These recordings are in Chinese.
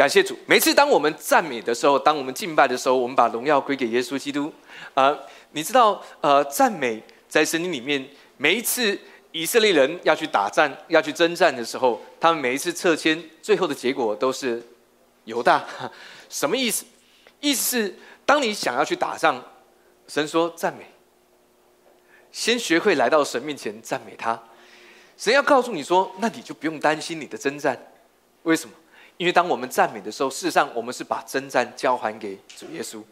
感谢主。每次当我们赞美的时候，当我们敬拜的时候，我们把荣耀归给耶稣基督。啊，你知道，呃，赞美在圣经里面，每一次以色列人要去打仗、要去征战的时候，他们每一次撤迁，最后的结果都是犹大。什么意思？意思是，当你想要去打仗，神说赞美，先学会来到神面前赞美他。神要告诉你说，那你就不用担心你的征战。为什么？因为当我们赞美的时候，事实上我们是把征战交还给主耶稣，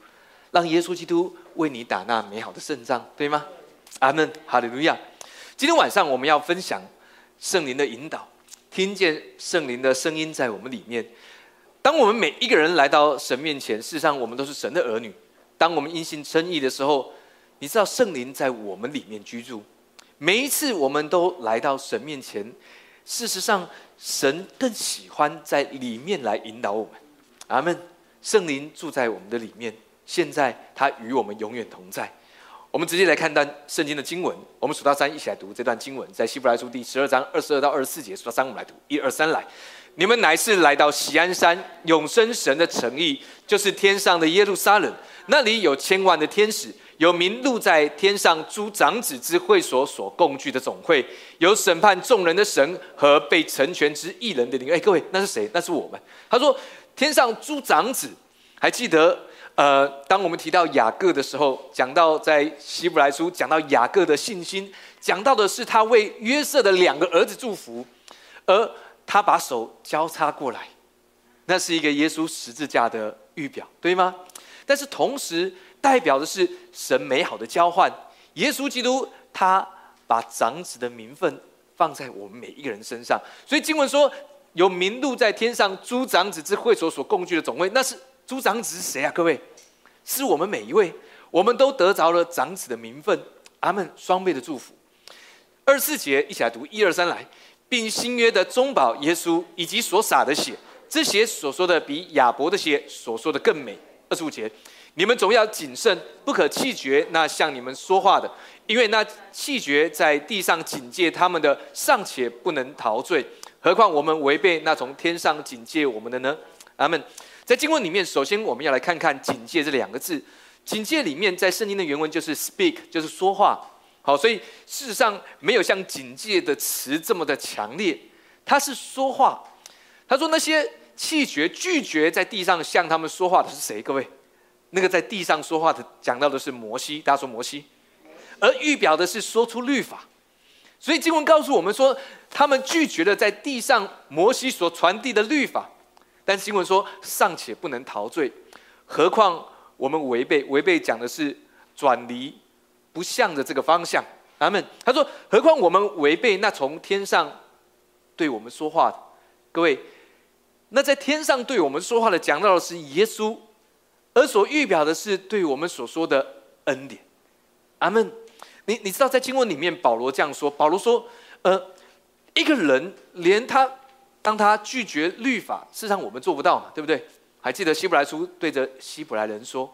让耶稣基督为你打那美好的胜仗，对吗？阿门，哈利路亚。今天晚上我们要分享圣灵的引导，听见圣灵的声音在我们里面。当我们每一个人来到神面前，事实上我们都是神的儿女。当我们因信称义的时候，你知道圣灵在我们里面居住。每一次我们都来到神面前。事实上，神更喜欢在里面来引导我们。阿门。圣灵住在我们的里面，现在他与我们永远同在。我们直接来看段圣经的经文。我们数到三，一起来读这段经文，在希伯来书第十二章二十二到二十四节。数到三，我们来读。一二三，来！你们乃是来到喜安山永生神的诚意，就是天上的耶路撒冷，那里有千万的天使。有名录在天上诸长子之会所所共聚的总会，有审判众人的神和被成全之一人的灵。哎，各位，那是谁？那是我们。他说，天上诸长子，还记得？呃，当我们提到雅各的时候，讲到在希伯来书讲到雅各的信心，讲到的是他为约瑟的两个儿子祝福，而他把手交叉过来，那是一个耶稣十字架的预表，对吗？但是同时。代表的是神美好的交换，耶稣基督他把长子的名分放在我们每一个人身上，所以经文说有名录在天上诸长子之会所所共聚的总会，那是诸长子是谁啊？各位，是我们每一位，我们都得着了长子的名分，阿门，双倍的祝福。二十四节一起来读，一二三来，并新约的中保耶稣以及所洒的血，这血所说的比亚伯的血所说的更美。二十五节。你们总要谨慎，不可气绝那向你们说话的，因为那气绝在地上警戒他们的，尚且不能逃罪，何况我们违背那从天上警戒我们的呢？阿门。在经文里面，首先我们要来看看“警戒”这两个字。警戒里面，在圣经的原文就是 “speak”，就是说话。好，所以事实上没有像“警戒”的词这么的强烈，它是说话。他说那些气绝、拒绝在地上向他们说话的是谁？各位？那个在地上说话的，讲到的是摩西，大家说摩西，而预表的是说出律法。所以经文告诉我们说，他们拒绝了在地上摩西所传递的律法。但经文说尚且不能陶醉，何况我们违背？违背讲的是转离，不向着这个方向。阿门。他说，何况我们违背那从天上对我们说话的各位，那在天上对我们说话的，讲到的是耶稣。而所预表的是对我们所说的恩典，阿门。你你知道在经文里面，保罗这样说：保罗说，呃，一个人连他当他拒绝律法，事实上我们做不到嘛，对不对？还记得希伯来书对着希伯来人说，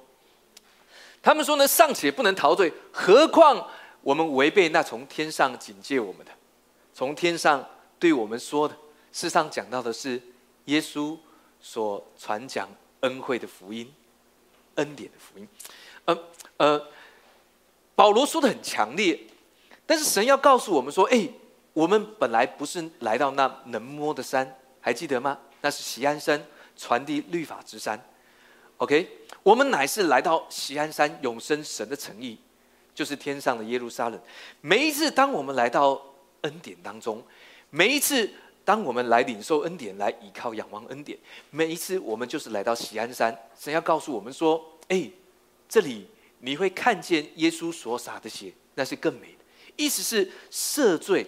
他们说呢，尚且不能逃罪，何况我们违背那从天上警戒我们的，从天上对我们说的，事实上讲到的是耶稣所传讲恩惠的福音。恩典的福音，呃呃，保罗说的很强烈，但是神要告诉我们说：，哎，我们本来不是来到那能摸的山，还记得吗？那是锡安山，传递律法之山。OK，我们乃是来到锡安山，永生神的诚意，就是天上的耶路撒冷。每一次当我们来到恩典当中，每一次。当我们来领受恩典，来依靠仰望恩典，每一次我们就是来到喜安山，神要告诉我们说：“哎，这里你会看见耶稣所洒的血，那是更美的。意思是赦罪，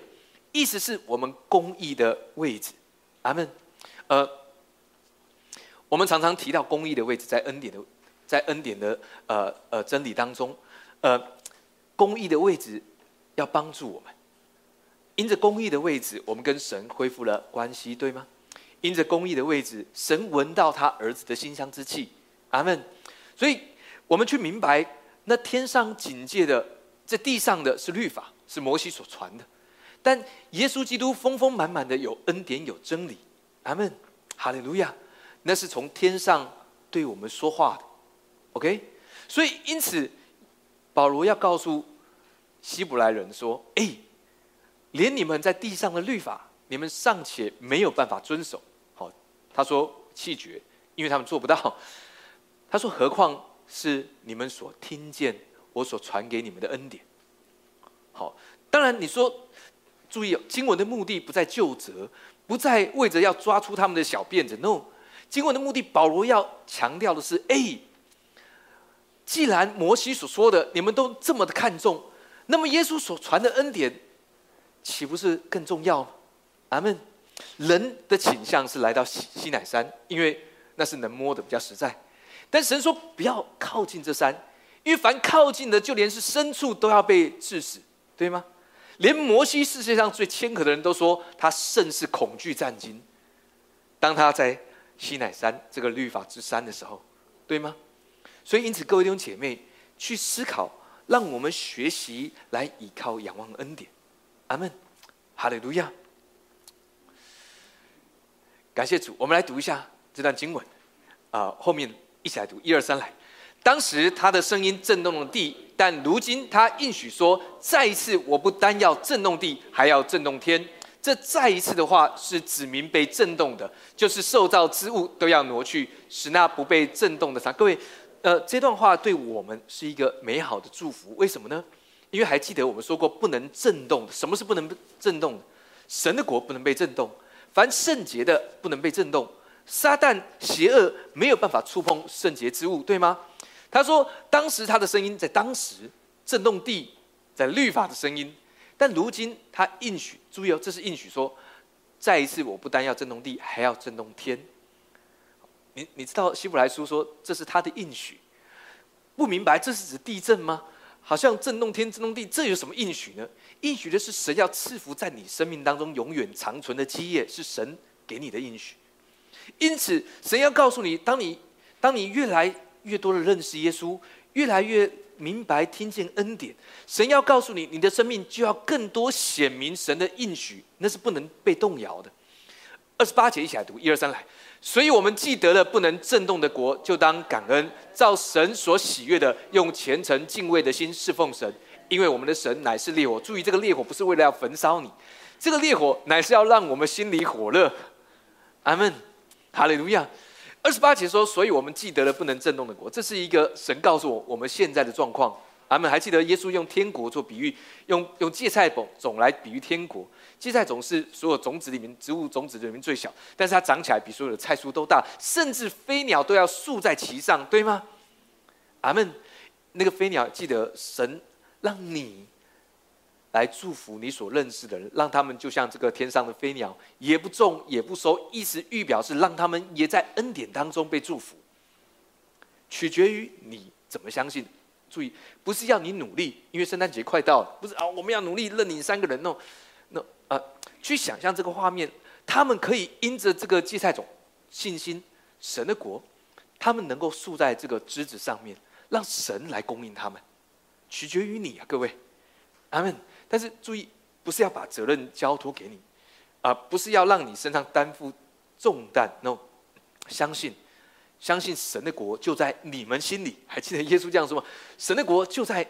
意思是我们公义的位置。”阿门。呃，我们常常提到公义的位置，在恩典的，在恩典的呃呃真理当中，呃，公义的位置要帮助我们。因着公义的位置，我们跟神恢复了关系，对吗？因着公义的位置，神闻到他儿子的馨香之气，阿门。所以，我们去明白，那天上警戒的，在地上的是律法，是摩西所传的；但耶稣基督丰丰满满的有恩典，有真理，阿门，哈利路亚。那是从天上对我们说话的。OK，所以因此保罗要告诉希伯来人说：“哎，连你们在地上的律法，你们尚且没有办法遵守。”好，他说弃绝，因为他们做不到。他说：“何况是你们所听见我所传给你们的恩典。”好，当然你说，注意经文的目的不在救责，不在为着要抓出他们的小辫子。No，经文的目的，保罗要强调的是：哎。既然摩西所说的你们都这么的看重，那么耶稣所传的恩典岂不是更重要吗？阿门。人的倾向是来到西西乃山，因为那是能摸的，比较实在。但神说不要靠近这山，因为凡靠近的，就连是牲畜都要被致死，对吗？连摩西世界上最谦和的人都说他甚是恐惧战惊。当他在西乃山这个律法之山的时候，对吗？所以，因此，各位弟兄姐妹，去思考，让我们学习来依靠、仰望恩典。阿门，哈利路亚。感谢主，我们来读一下这段经文。啊，后面一起来读，一二三，来。当时他的声音震动了地，但如今他应许说：“再一次，我不单要震动地，还要震动天。”这再一次的话，是指明被震动的，就是受造之物都要挪去，使那不被震动的上。各位。呃，这段话对我们是一个美好的祝福。为什么呢？因为还记得我们说过，不能震动的。什么是不能震动的？神的国不能被震动，凡圣洁的不能被震动。撒旦邪恶没有办法触碰圣洁之物，对吗？他说，当时他的声音在当时震动地，在律法的声音。但如今他应许，注意哦，这是应许说，再一次，我不单要震动地，还要震动天。你你知道希伯来书说这是他的应许，不明白这是指地震吗？好像震动天震动地，这有什么应许呢？应许的是神要赐福在你生命当中永远长存的基业，是神给你的应许。因此，神要告诉你，当你当你越来越多的认识耶稣，越来越明白听见恩典，神要告诉你，你的生命就要更多显明神的应许，那是不能被动摇的。二十八节一起来读，一二三来。所以我们记得了不能震动的国，就当感恩，照神所喜悦的，用虔诚敬畏的心侍奉神。因为我们的神乃是烈火。注意，这个烈火不是为了要焚烧你，这个烈火乃是要让我们心里火热。阿门，哈利路亚。二十八节说，所以我们记得了不能震动的国，这是一个神告诉我我们现在的状况。阿门。还记得耶稣用天国做比喻，用用芥菜种种来比喻天国。芥菜种是所有种子里面植物种子里面最小，但是它长起来比所有的菜树都大，甚至飞鸟都要宿在其上，对吗？阿门。那个飞鸟，记得神让你来祝福你所认识的人，让他们就像这个天上的飞鸟，也不种也不收，意思预表是让他们也在恩典当中被祝福。取决于你怎么相信。注意，不是要你努力，因为圣诞节快到了，不是啊，我们要努力认领三个人哦。那呃，去想象这个画面，他们可以因着这个芥菜种信心，神的国，他们能够树在这个枝子上面，让神来供应他们，取决于你啊，各位，阿门。但是注意，不是要把责任交托给你，啊，不是要让你身上担负重担。no，相信，相信神的国就在你们心里。还记得耶稣这样说吗？神的国就在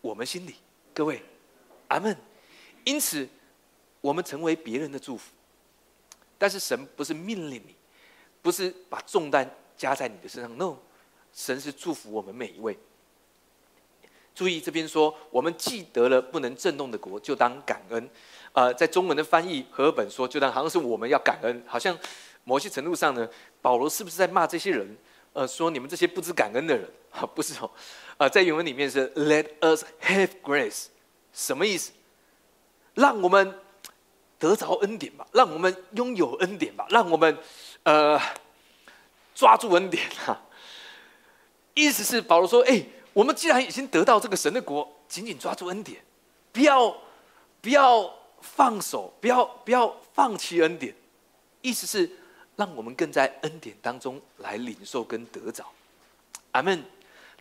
我们心里，各位，阿门。因此，我们成为别人的祝福，但是神不是命令你，不是把重担加在你的身上。No，神是祝福我们每一位。注意这边说，我们记得了不能震动的国，就当感恩。呃，在中文的翻译和本说，就当好像是我们要感恩，好像某些程度上呢，保罗是不是在骂这些人？呃，说你们这些不知感恩的人？啊，不是哦。呃，在原文里面是 Let us have grace，什么意思？让我们得着恩典吧，让我们拥有恩典吧，让我们呃抓住恩典哈。意思是保罗说：“哎，我们既然已经得到这个神的国，紧紧抓住恩典，不要不要放手，不要不要放弃恩典。”意思是让我们更在恩典当中来领受跟得着。阿门。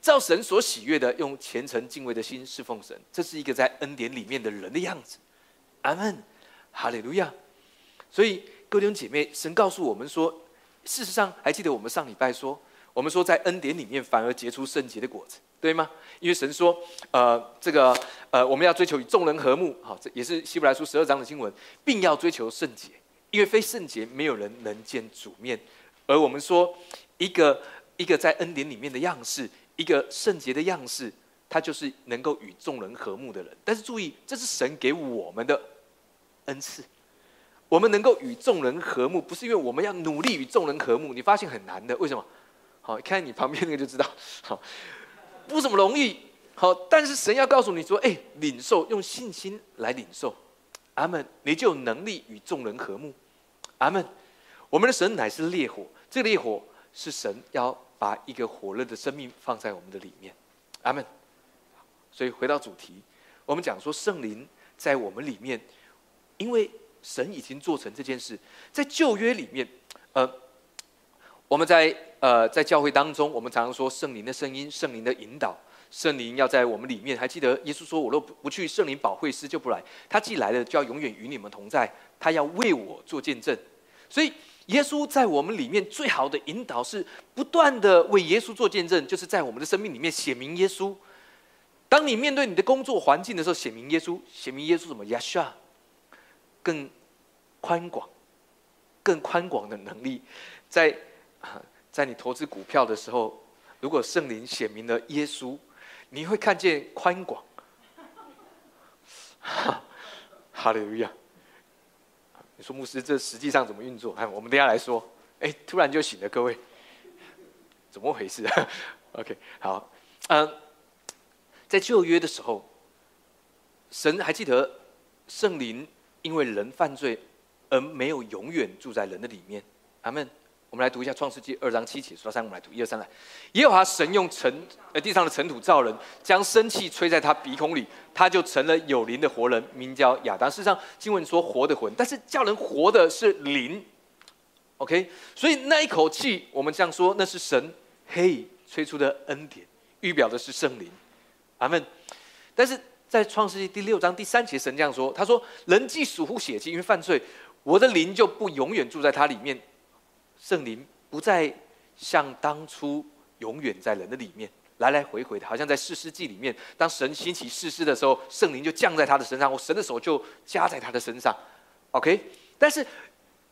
照神所喜悦的，用虔诚敬畏的心侍奉神，这是一个在恩典里面的人的样子。阿门，哈利路亚。所以，各位弟兄姐妹，神告诉我们说，事实上，还记得我们上礼拜说，我们说在恩典里面反而结出圣洁的果子，对吗？因为神说，呃，这个呃，我们要追求与众人和睦，好，这也是希伯来书十二章的经文，并要追求圣洁，因为非圣洁，没有人能见主面。而我们说，一个一个在恩典里面的样式，一个圣洁的样式，他就是能够与众人和睦的人。但是注意，这是神给我们的恩赐。我们能够与众人和睦，不是因为我们要努力与众人和睦。你发现很难的，为什么？好，看你旁边那个就知道，好，不怎么容易。好，但是神要告诉你说：“哎，领受，用信心来领受。”阿门。你就有能力与众人和睦。阿门。我们的神乃是烈火，这个烈火是神要把一个火热的生命放在我们的里面。阿门。所以回到主题，我们讲说圣灵在我们里面，因为。神已经做成这件事，在旧约里面，呃，我们在呃在教会当中，我们常常说圣灵的声音、圣灵的引导，圣灵要在我们里面。还记得耶稣说：“我若不去，圣灵保惠师就不来；他既来了，就要永远与你们同在。他要为我做见证。”所以，耶稣在我们里面最好的引导是不断的为耶稣做见证，就是在我们的生命里面写明耶稣。当你面对你的工作环境的时候，写明耶稣，写明耶稣什么？亚夏。更宽广、更宽广的能力，在在你投资股票的时候，如果圣灵显明了耶稣，你会看见宽广。哈哈利路亚！你说牧师，这实际上怎么运作？哎，我们等下来说。哎，突然就醒了，各位，怎么回事？OK，好，嗯，在旧约的时候，神还记得圣灵。因为人犯罪，而没有永远住在人的里面。阿门。我们来读一下创世纪二章七节，数到三，我们来读一二三来。耶和华神用尘呃地上的尘土造人，将生气吹在他鼻孔里，他就成了有灵的活人，名叫亚当。事实上，经文说活的魂，但是叫人活的是灵。OK，所以那一口气，我们这样说，那是神嘿吹出的恩典，预表的是圣灵。阿门。但是。在创世纪第六章第三节，神这样说：“他说，人既属乎血气，因为犯罪，我的灵就不永远住在他里面。圣灵不再像当初永远在人的里面，来来回回的，好像在四世纪里面，当神兴起世事的时候，圣灵就降在他的身上，我神的手就加在他的身上。OK，但是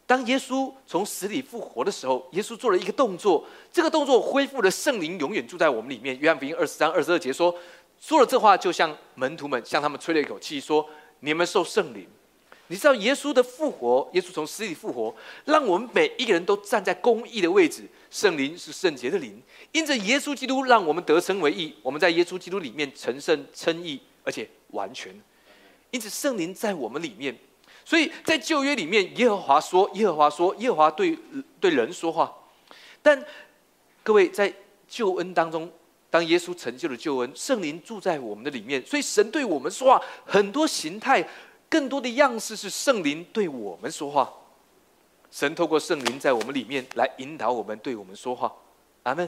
当耶稣从死里复活的时候，耶稣做了一个动作，这个动作恢复了圣灵永远住在我们里面。约翰福音二十三二十二节说。”说了这话，就像门徒们向他们吹了一口气，说：“你们受圣灵。”你知道耶稣的复活，耶稣从死里复活，让我们每一个人都站在公义的位置。圣灵是圣洁的灵，因着耶稣基督，让我们得称为义。我们在耶稣基督里面成圣称义，而且完全。因此圣灵在我们里面，所以在旧约里面，耶和华说：“耶和华说，耶和华对对人说话。”但各位在救恩当中。当耶稣成就了救恩，圣灵住在我们的里面，所以神对我们说话很多形态，更多的样式是圣灵对我们说话。神透过圣灵在我们里面来引导我们，对我们说话。阿门。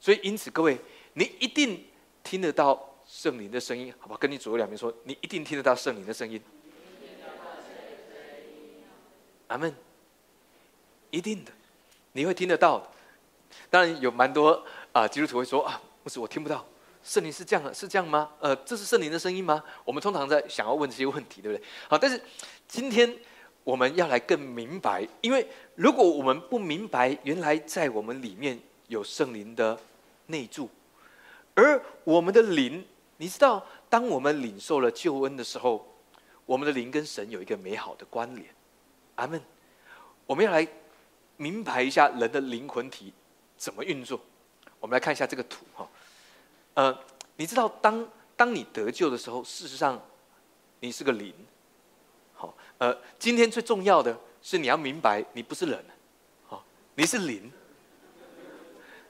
所以因此，各位，你一定听得到圣灵的声音，好吧？跟你左右两边说，你一定听得到圣灵的声音。阿门。一定的，你会听得到。当然有蛮多啊，基督徒会说啊。不是我听不到，圣灵是这样是这样吗？呃，这是圣灵的声音吗？我们通常在想要问这些问题，对不对？好，但是今天我们要来更明白，因为如果我们不明白，原来在我们里面有圣灵的内住，而我们的灵，你知道，当我们领受了救恩的时候，我们的灵跟神有一个美好的关联。阿门。我们要来明白一下人的灵魂体怎么运作。我们来看一下这个图哈。呃，你知道当当你得救的时候，事实上你是个灵。好，呃，今天最重要的是你要明白，你不是人，好，你是灵，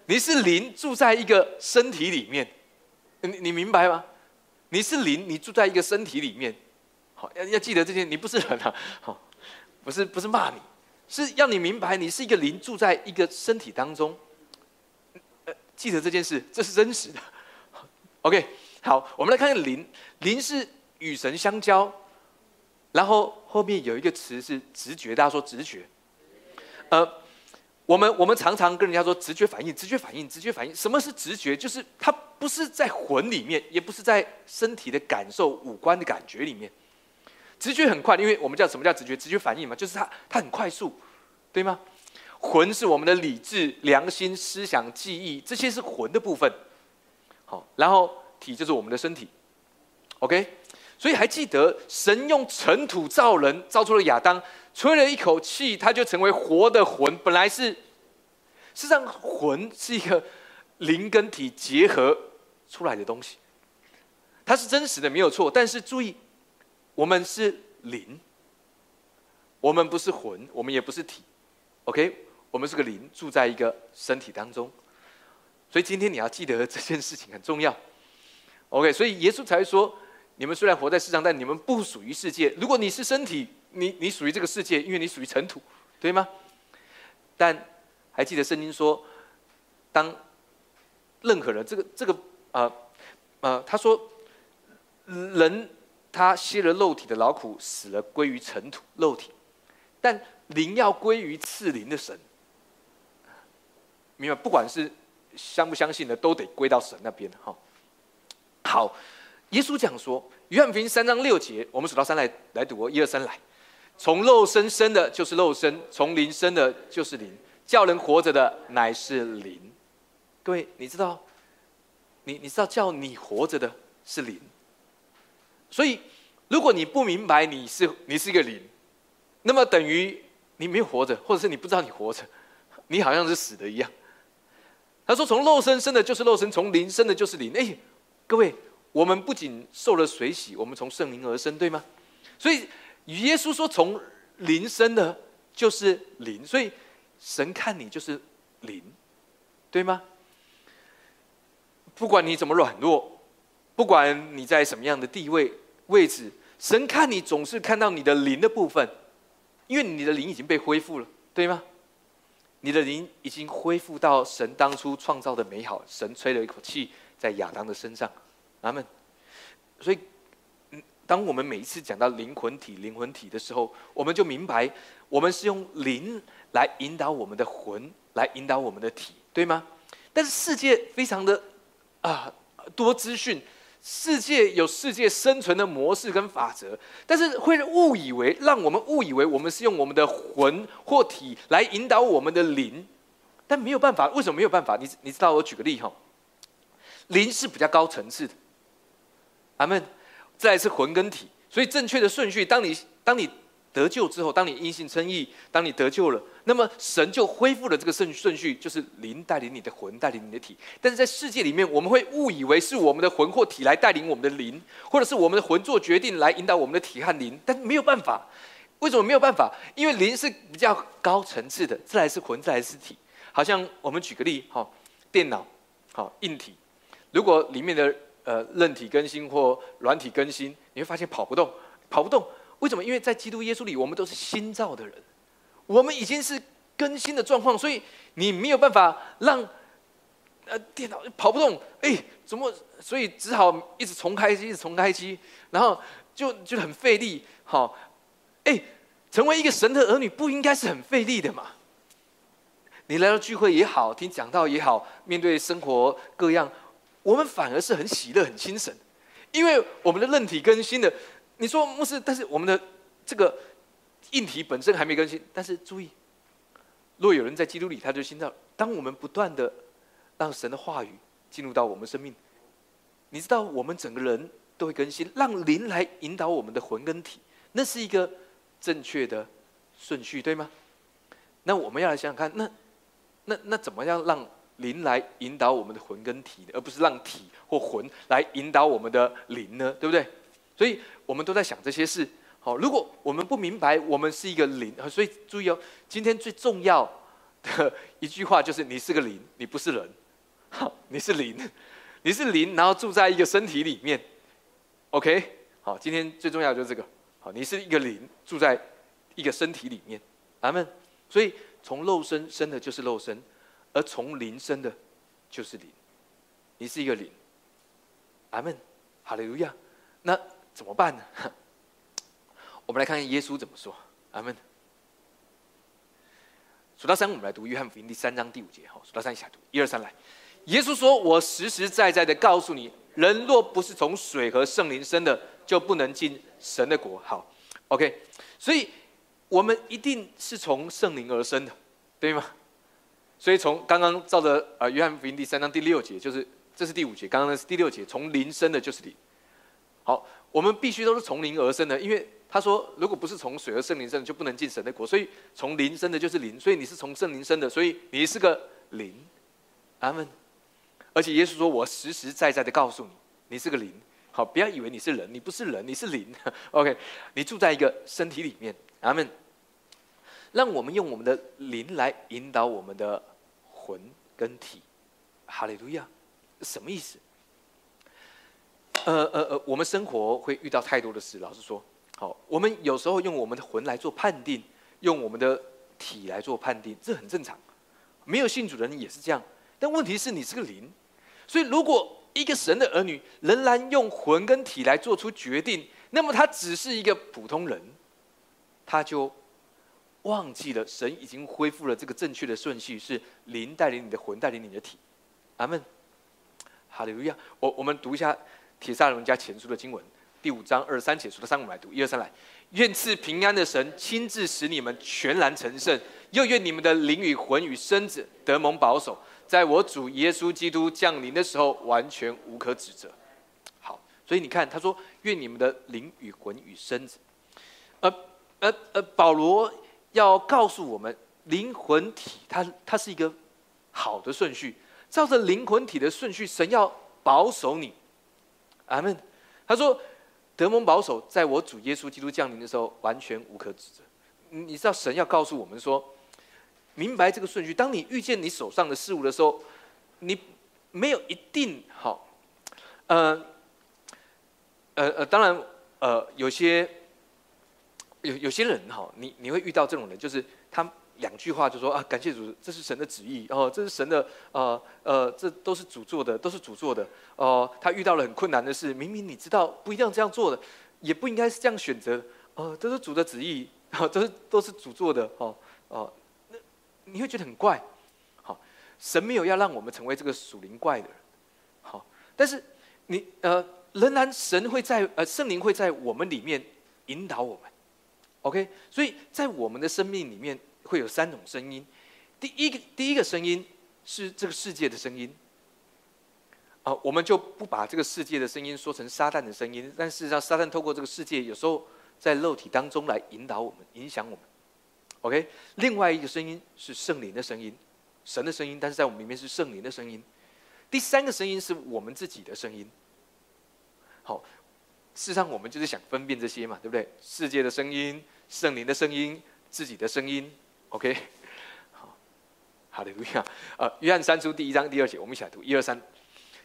你是灵住在一个身体里面，你你明白吗？你是灵，你住在一个身体里面，好，要要记得这些，你不是人啊，好，不是不是骂你，是要你明白，你是一个灵住在一个身体当中，记得这件事，这是真实的。OK，好，我们来看看灵。灵是与神相交，然后后面有一个词是直觉，大家说直觉。呃，我们我们常常跟人家说直觉反应，直觉反应，直觉反应。什么是直觉？就是它不是在魂里面，也不是在身体的感受、五官的感觉里面。直觉很快，因为我们叫什么叫直觉？直觉反应嘛，就是它它很快速，对吗？魂是我们的理智、良心、思想、记忆，这些是魂的部分。好，然后体就是我们的身体。OK，所以还记得神用尘土造人，造出了亚当，吹了一口气，他就成为活的魂。本来是，事实上魂是一个灵跟体结合出来的东西，它是真实的，没有错。但是注意。我们是灵，我们不是魂，我们也不是体，OK？我们是个灵，住在一个身体当中。所以今天你要记得这件事情很重要，OK？所以耶稣才说：你们虽然活在世上，但你们不属于世界。如果你是身体，你你属于这个世界，因为你属于尘土，对吗？但还记得圣经说，当任何人，这个这个啊啊，他说人。他吸了肉体的劳苦，死了归于尘土，肉体；但灵要归于赐灵的神。明白？不管是相不相信的，都得归到神那边。哈，好。耶稣讲说，约翰福音三章六节，我们数到三来来读哦，一二三来。从肉身生的，就是肉身；从灵生的，就是灵。叫人活着的，乃是灵。各位，你知道？你你知道叫你活着的是灵？所以，如果你不明白你是你是一个灵，那么等于你没有活着，或者是你不知道你活着，你好像是死的一样。他说：“从肉身生的就是肉身，从灵生的就是灵。”哎，各位，我们不仅受了水洗，我们从圣灵而生，对吗？所以耶稣说：“从灵生的就是灵。”所以神看你就是灵，对吗？不管你怎么软弱。不管你在什么样的地位位置，神看你总是看到你的灵的部分，因为你的灵已经被恢复了，对吗？你的灵已经恢复到神当初创造的美好，神吹了一口气在亚当的身上，阿门。所以，当我们每一次讲到灵魂体、灵魂体的时候，我们就明白，我们是用灵来引导我们的魂，来引导我们的体，对吗？但是世界非常的啊多资讯。世界有世界生存的模式跟法则，但是会误以为，让我们误以为我们是用我们的魂或体来引导我们的灵，但没有办法。为什么没有办法？你你知道？我举个例哈，灵是比较高层次的，阿门。再来是魂跟体，所以正确的顺序，当你当你。得救之后，当你因信称义，当你得救了，那么神就恢复了这个顺顺序，就是灵带领你的魂，带领你的体。但是在世界里面，我们会误以为是我们的魂或体来带领我们的灵，或者是我们的魂做决定来引导我们的体和灵。但没有办法，为什么没有办法？因为灵是比较高层次的，再来是魂，再来是体。好像我们举个例，哈，电脑，好硬体，如果里面的呃韧体更新或软体更新，你会发现跑不动，跑不动。为什么？因为在基督耶稣里，我们都是新造的人，我们已经是更新的状况，所以你没有办法让呃电脑跑不动。哎，怎么？所以只好一直重开机，一直重开机，然后就就很费力。好，哎，成为一个神的儿女，不应该是很费力的嘛？你来到聚会也好，听讲道也好，面对生活各样，我们反而是很喜乐、很精神，因为我们的韧体更新的。你说牧师，但是我们的这个硬体本身还没更新。但是注意，若有人在基督里，他就心照。当我们不断的让神的话语进入到我们生命，你知道，我们整个人都会更新，让灵来引导我们的魂跟体，那是一个正确的顺序，对吗？那我们要来想想看，那那那怎么样让灵来引导我们的魂跟体，而不是让体或魂来引导我们的灵呢？对不对？所以我们都在想这些事。好，如果我们不明白我们是一个灵，所以注意哦，今天最重要的一句话就是你是个灵，你不是人。好，你是灵，你是灵，然后住在一个身体里面。OK，好，今天最重要的就是这个。好，你是一个灵，住在一个身体里面。阿门。所以从肉身生的就是肉身，而从灵生的就是灵。你是一个灵。阿门。哈利路亚。那。怎么办呢？我们来看看耶稣怎么说。阿门。数到三，我们来读约翰福音第三章第五节。好，数到三一起来读，一二三来。耶稣说：“我实实在在的告诉你，人若不是从水和圣灵生的，就不能进神的国。”好，OK。所以，我们一定是从圣灵而生的，对吗？所以，从刚刚照着呃约翰福音第三章第六节，就是这是第五节，刚刚那是第六节，从灵生的就是灵。好，我们必须都是从灵而生的，因为。他说：“如果不是从水和圣灵生，就不能进神的国。所以从灵生的就是灵，所以你是从圣灵生的，所以你是个灵。阿门。而且耶稣说：‘我实实在在的告诉你，你是个灵。’好，不要以为你是人，你不是人，你是灵。OK，你住在一个身体里面。阿门。让我们用我们的灵来引导我们的魂跟体。哈利路亚，什么意思？呃呃呃，我们生活会遇到太多的事。老实说。好，我们有时候用我们的魂来做判定，用我们的体来做判定，这很正常。没有信主的人也是这样。但问题是你是个灵，所以如果一个神的儿女仍然用魂跟体来做出决定，那么他只是一个普通人，他就忘记了神已经恢复了这个正确的顺序，是灵带领你的魂，带领你的体。阿门。哈利路亚。我我们读一下铁萨龙家前书的经文。第五章二三节，书的三五来读，一二三来。愿赐平安的神亲自使你们全然成圣，又愿你们的灵与魂与身子得蒙保守，在我主耶稣基督降临的时候完全无可指责。好，所以你看，他说愿你们的灵与魂与身子，呃呃呃，保罗要告诉我们，灵魂体它它是一个好的顺序，照着灵魂体的顺序，神要保守你。阿门。他说。德蒙保守，在我主耶稣基督降临的时候，完全无可指责。你知道神要告诉我们说，明白这个顺序。当你遇见你手上的事物的时候，你没有一定好，呃，呃呃，当然，呃，有些有有些人哈，你你会遇到这种人，就是他。两句话就说啊，感谢主，这是神的旨意哦，这是神的呃呃，这都是主做的，都是主做的哦。他遇到了很困难的事，明明你知道不一定要这样做的，也不应该是这样选择哦，这是主的旨意，都是都是主做的哦哦。那你会觉得很怪，好，神没有要让我们成为这个属灵怪的人，好，但是你呃，仍然神会在呃圣灵会在我们里面引导我们，OK，所以在我们的生命里面。会有三种声音，第一个第一个声音是这个世界的声音，啊，我们就不把这个世界的声音说成撒旦的声音，但事实上，撒旦透过这个世界，有时候在肉体当中来引导我们、影响我们。OK，另外一个声音是圣灵的声音，神的声音，但是在我们里面是圣灵的声音。第三个声音是我们自己的声音。好，事实上我们就是想分辨这些嘛，对不对？世界的声音、圣灵的声音、自己的声音。OK，好，好的，不要。呃，约翰三书第一章第二节，我们一起来读，一二三。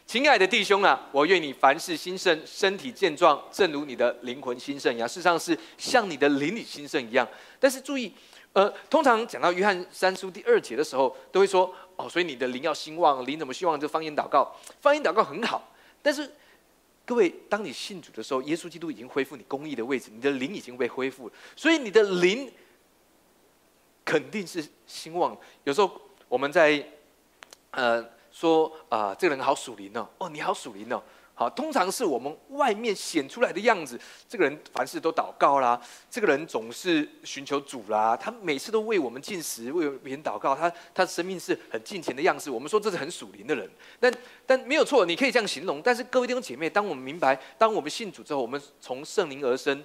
亲爱的弟兄啊，我愿你凡事兴盛，身体健壮，正如你的灵魂兴盛一样。事实上是像你的灵里兴盛一样。但是注意，呃，通常讲到约翰三书第二节的时候，都会说，哦，所以你的灵要兴旺，灵怎么兴旺？就方言祷告，方言祷告很好。但是各位，当你信主的时候，耶稣基督已经恢复你公义的位置，你的灵已经被恢复了，所以你的灵。肯定是兴旺。有时候我们在呃说啊，这个人好属灵哦，哦，你好属灵哦，好，通常是我们外面显出来的样子。这个人凡事都祷告啦，这个人总是寻求主啦，他每次都为我们进食，为别人祷告，他他的生命是很敬虔的样子。我们说这是很属灵的人，但但没有错，你可以这样形容。但是各位弟兄姐妹，当我们明白，当我们信主之后，我们从圣灵而生，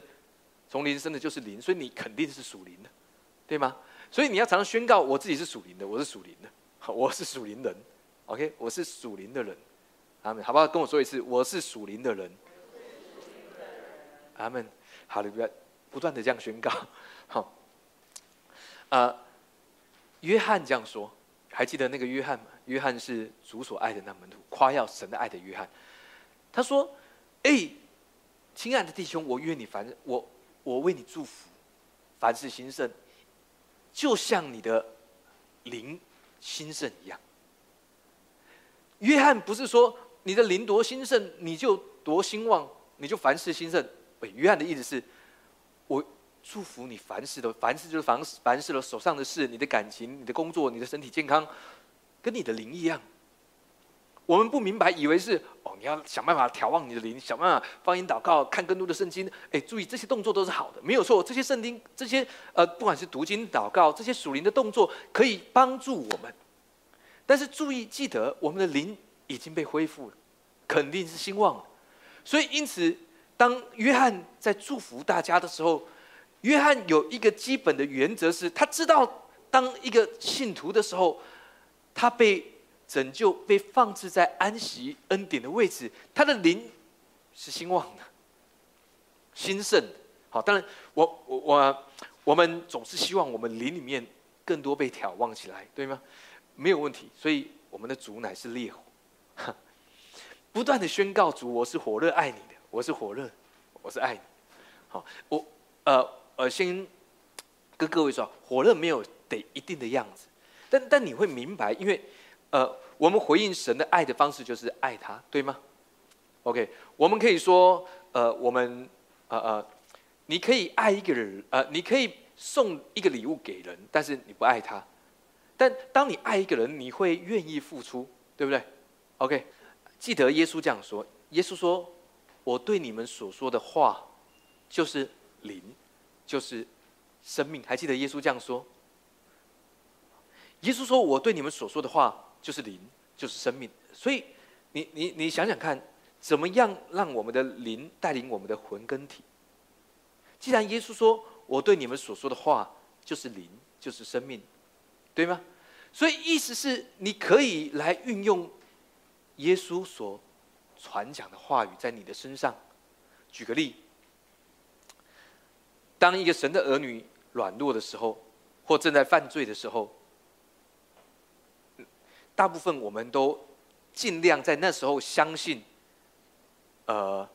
从灵生的就是灵，所以你肯定是属灵的，对吗？所以你要常常宣告我自己是属灵的，我是属灵的，我是属灵人，OK，我是属灵的人，阿门，好不好？跟我说一次，我是属灵的人，阿门，好的，不要不断的这样宣告，好，呃，约翰这样说，还记得那个约翰吗？约翰是主所爱的那门徒，夸耀神的爱的约翰，他说：“哎，亲爱的弟兄，我愿你凡我我为你祝福，凡事兴盛。”就像你的灵兴盛一样，约翰不是说你的灵多兴盛，你就多兴旺，你就凡事兴盛。约翰的意思是，我祝福你凡事的，凡事就是凡凡事了手上的事，你的感情、你的工作、你的身体健康，跟你的灵一样。我们不明白，以为是哦，你要想办法眺望你的灵，想办法方言祷告，看更多的圣经。哎，注意这些动作都是好的，没有错。这些圣经，这些呃，不管是读经、祷告，这些属灵的动作，可以帮助我们。但是注意，记得我们的灵已经被恢复了，肯定是兴旺了。所以，因此，当约翰在祝福大家的时候，约翰有一个基本的原则是，他知道当一个信徒的时候，他被。拯救被放置在安息恩典的位置，他的灵是兴旺的、兴盛的。好，当然，我我我我们总是希望我们灵里面更多被挑旺起来，对吗？没有问题。所以我们的主乃是烈火，不断的宣告主，我是火热爱你的，我是火热，我是爱你。好，我呃呃，先跟各位说，火热没有得一定的样子，但但你会明白，因为。呃，我们回应神的爱的方式就是爱他，对吗？OK，我们可以说，呃，我们呃呃，你可以爱一个人，呃，你可以送一个礼物给人，但是你不爱他。但当你爱一个人，你会愿意付出，对不对？OK，记得耶稣这样说，耶稣说：“我对你们所说的话，就是灵，就是生命。”还记得耶稣这样说？耶稣说：“我对你们所说的话。”就是灵，就是生命。所以，你你你想想看，怎么样让我们的灵带领我们的魂跟体？既然耶稣说我对你们所说的话就是灵，就是生命，对吗？所以意思是你可以来运用耶稣所传讲的话语在你的身上。举个例，当一个神的儿女软弱的时候，或正在犯罪的时候。大部分我们都尽量在那时候相信，呃，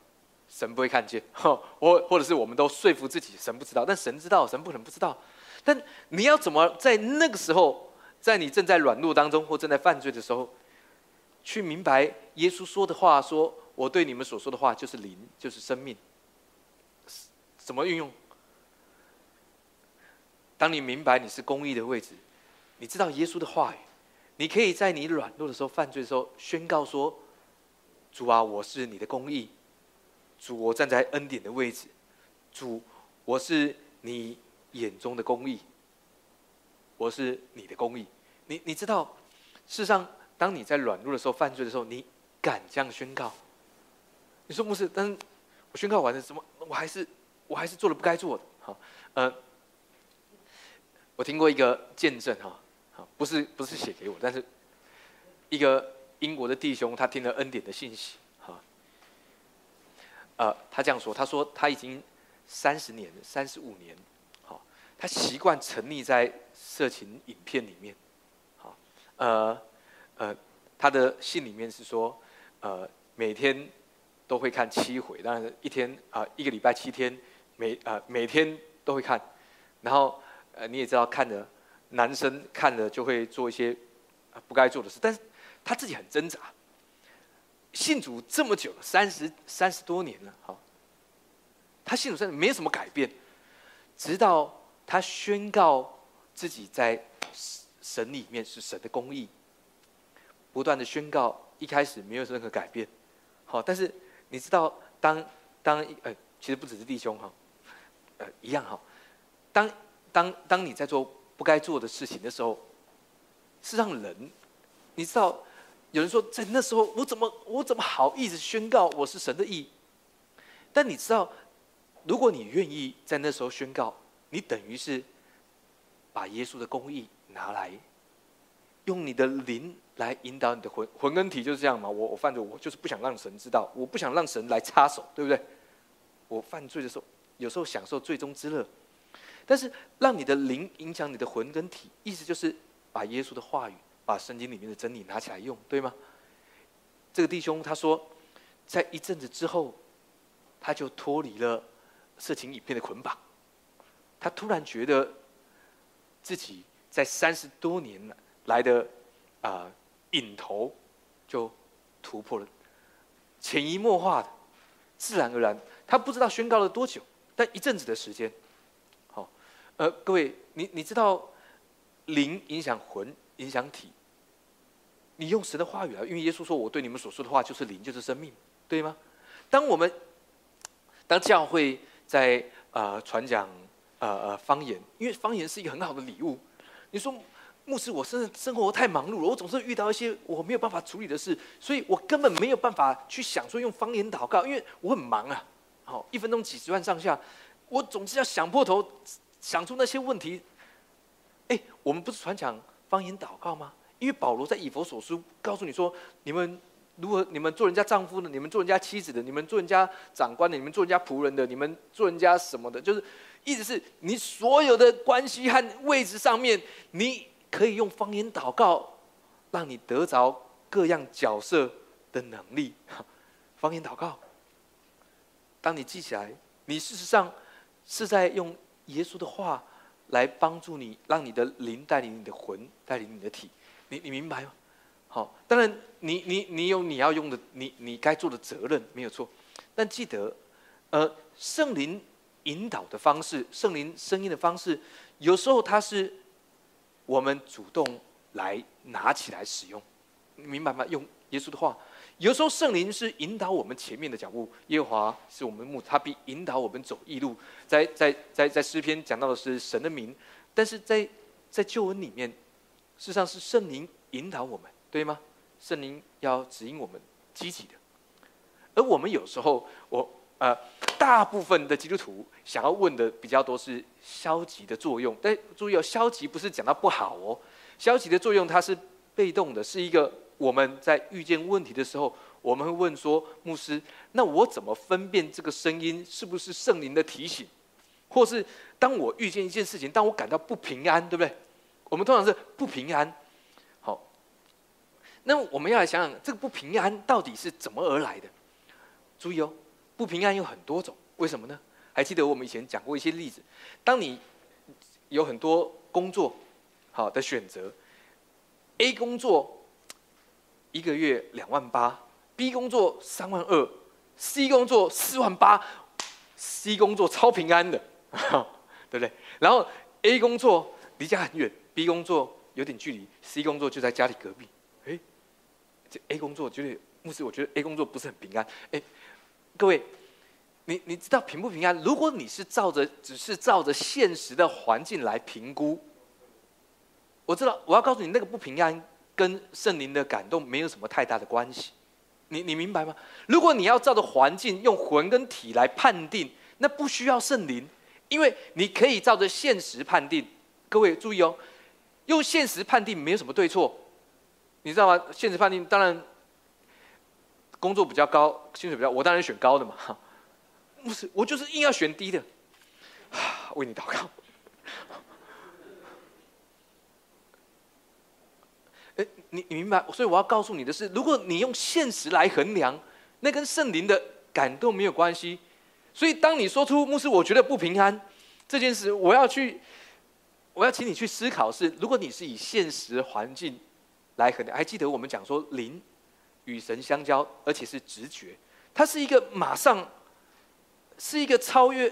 神不会看见，或或者是我们都说服自己神不知道，但神知道，神不能不知道。但你要怎么在那个时候，在你正在软弱当中或正在犯罪的时候，去明白耶稣说的话，说我对你们所说的话就是灵，就是生命。怎么运用？当你明白你是公义的位置，你知道耶稣的话语。你可以在你软弱的时候、犯罪的时候宣告说：“主啊，我是你的公义。主，我站在恩典的位置。主，我是你眼中的公义。我是你的公义。你你知道，事实上，当你在软弱的时候、犯罪的时候，你敢这样宣告？你说不是？但是我宣告完了，什么？我还是我还是做了不该做的。好，呃，我听过一个见证哈。”不是不是写给我，但是一个英国的弟兄，他听了恩典的信息，哈，呃，他这样说，他说他已经三十年、三十五年，好，他习惯沉溺在色情影片里面，好，呃呃，他的信里面是说，呃，每天都会看七回，当然一天啊，一个礼拜七天，每啊每天都会看，然后呃你也知道看着。男生看了就会做一些不该做的事，但是他自己很挣扎。信主这么久了，三十三十多年了，好，他信主真的没有什么改变，直到他宣告自己在神里面是神的公义，不断的宣告，一开始没有任何改变，好，但是你知道，当当呃，其实不只是弟兄哈，呃，一样哈，当当当你在做。不该做的事情的时候，是让人，你知道，有人说在那时候我怎么我怎么好意思宣告我是神的意？但你知道，如果你愿意在那时候宣告，你等于是把耶稣的公义拿来，用你的灵来引导你的魂魂跟体就是这样嘛。我我犯罪，我就是不想让神知道，我不想让神来插手，对不对？我犯罪的时候，有时候享受最终之乐。但是，让你的灵影响你的魂跟体，意思就是把耶稣的话语、把圣经里面的真理拿起来用，对吗？这个弟兄他说，在一阵子之后，他就脱离了色情影片的捆绑，他突然觉得自己在三十多年来的啊瘾头就突破了，潜移默化的，自然而然，他不知道宣告了多久，但一阵子的时间。呃，各位，你你知道灵影响魂，影响体。你用神的话语啊，因为耶稣说：“我对你们所说的话就是灵，就是生命，对吗？”当我们当教会在呃传讲呃呃方言，因为方言是一个很好的礼物。你说牧师，我生生活太忙碌了，我总是遇到一些我没有办法处理的事，所以我根本没有办法去想说用方言祷告，因为我很忙啊。好，一分钟几十万上下，我总是要想破头想出那些问题。哎，我们不是传讲方言祷告吗？因为保罗在以佛所书告诉你说，你们如何，你们做人家丈夫的，你们做人家妻子的，你们做人家长官的，你们做人家仆人的，你们做人家什么的，就是意思是你所有的关系和位置上面，你可以用方言祷告，让你得着各样角色的能力。方言祷告，当你记起来，你事实上是在用耶稣的话来帮助你，让你的灵带领你的魂，带领你的体。你你明白吗？好，当然你你你有你要用的，你你该做的责任没有错，但记得，呃，圣灵引导的方式，圣灵声音的方式，有时候它是我们主动来拿起来使用，你明白吗？用耶稣的话，有时候圣灵是引导我们前面的脚步，耶和华是我们目，他必引导我们走义路。在在在在诗篇讲到的是神的名，但是在在旧恩里面。事实上是圣灵引导我们，对吗？圣灵要指引我们积极的，而我们有时候，我呃，大部分的基督徒想要问的比较多是消极的作用。但注意哦，消极不是讲到不好哦，消极的作用它是被动的，是一个我们在遇见问题的时候，我们会问说：牧师，那我怎么分辨这个声音是不是圣灵的提醒？或是当我遇见一件事情，当我感到不平安，对不对？我们通常是不平安，好，那我们要来想想这个不平安到底是怎么而来的？注意哦，不平安有很多种，为什么呢？还记得我们以前讲过一些例子，当你有很多工作好的选择，A 工作一个月两万八，B 工作三万二，C 工作四万八，C 工作超平安的，对不对？然后 A 工作离家很远。B 工作有点距离，C 工作就在家里隔壁。哎，这 A 工作觉得牧师，我觉得 A 工作不是很平安。哎，各位，你你知道平不平安？如果你是照着只是照着现实的环境来评估，我知道我要告诉你，那个不平安跟圣灵的感动没有什么太大的关系。你你明白吗？如果你要照着环境用魂跟体来判定，那不需要圣灵，因为你可以照着现实判定。各位注意哦。用现实判定没有什么对错，你知道吗？现实判定当然工作比较高，薪水比较，我当然选高的嘛。不是，我就是硬要选低的。为你祷告。哎，你你明白？所以我要告诉你的是，如果你用现实来衡量，那跟圣灵的感动没有关系。所以当你说出牧师，我觉得不平安这件事，我要去。我要请你去思考：是如果你是以现实环境来衡量，还记得我们讲说灵与神相交，而且是直觉，它是一个马上是一个超越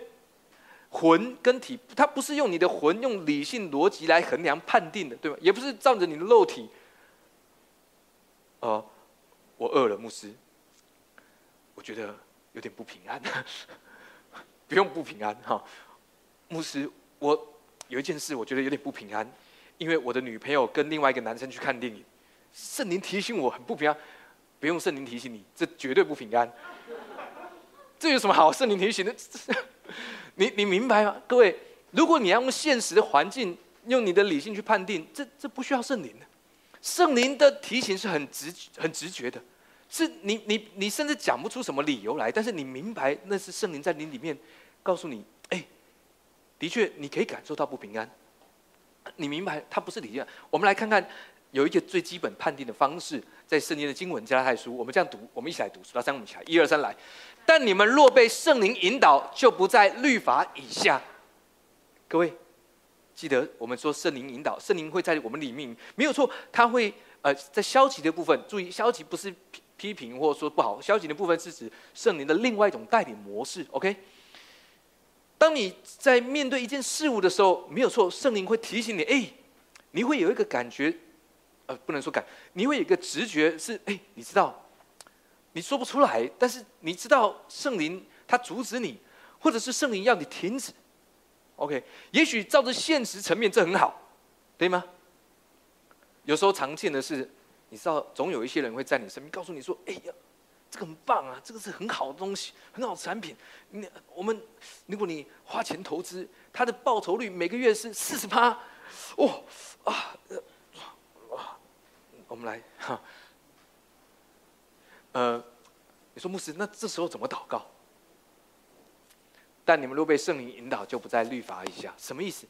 魂跟体，它不是用你的魂用理性逻辑来衡量判定的，对吗？也不是照着你的肉体。哦，我饿了，牧师，我觉得有点不平安，不用不平安哈，牧师，我。有一件事，我觉得有点不平安，因为我的女朋友跟另外一个男生去看电影，圣灵提醒我很不平安，不用圣灵提醒你，这绝对不平安。这有什么好圣灵提醒的？你你明白吗？各位，如果你要用现实的环境，用你的理性去判定，这这不需要圣灵的。圣灵的提醒是很直很直觉的，是你你你甚至讲不出什么理由来，但是你明白那是圣灵在你里面告诉你。哎的确，你可以感受到不平安。你明白，它不是理性。我们来看看，有一个最基本判定的方式，在圣经的经文加拉太书，我们这样读，我们一起来读，数到三，我们一起来，一二三，来。但你们若被圣灵引导，就不在律法以下。各位，记得我们说圣灵引导，圣灵会在我们里面，没有错，他会呃，在消极的部分，注意，消极不是批批评或者说不好，消极的部分是指圣灵的另外一种带领模式。OK。当你在面对一件事物的时候，没有错，圣灵会提醒你，哎，你会有一个感觉，呃，不能说感，你会有一个直觉，是哎，你知道，你说不出来，但是你知道圣灵他阻止你，或者是圣灵要你停止。OK，也许照着现实层面这很好，对吗？有时候常见的是，你知道，总有一些人会在你身边告诉你说：“哎呀，这个很棒啊，这个是很好的东西，很好的产品。你我们，如果你花钱投资，它的报酬率每个月是四十趴，哇啊，啊，我们来哈，呃，你说牧师，那这时候怎么祷告？”但你们若被圣灵引导，就不在律法以下。什么意思？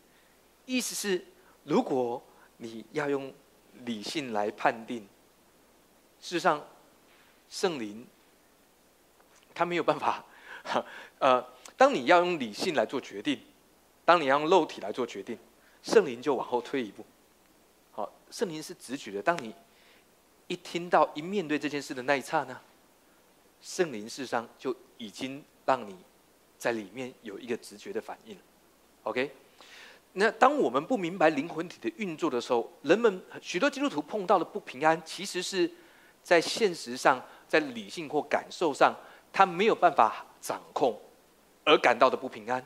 意思是，如果你要用理性来判定，事实上，圣灵他没有办法。呃，当你要用理性来做决定，当你要用肉体来做决定，圣灵就往后退一步。好，圣灵是直觉的。当你一听到、一面对这件事的那一刹那，圣灵事实上就已经让你。在里面有一个直觉的反应，OK？那当我们不明白灵魂体的运作的时候，人们许多基督徒碰到的不平安，其实是在现实上，在理性或感受上，他没有办法掌控而感到的不平安。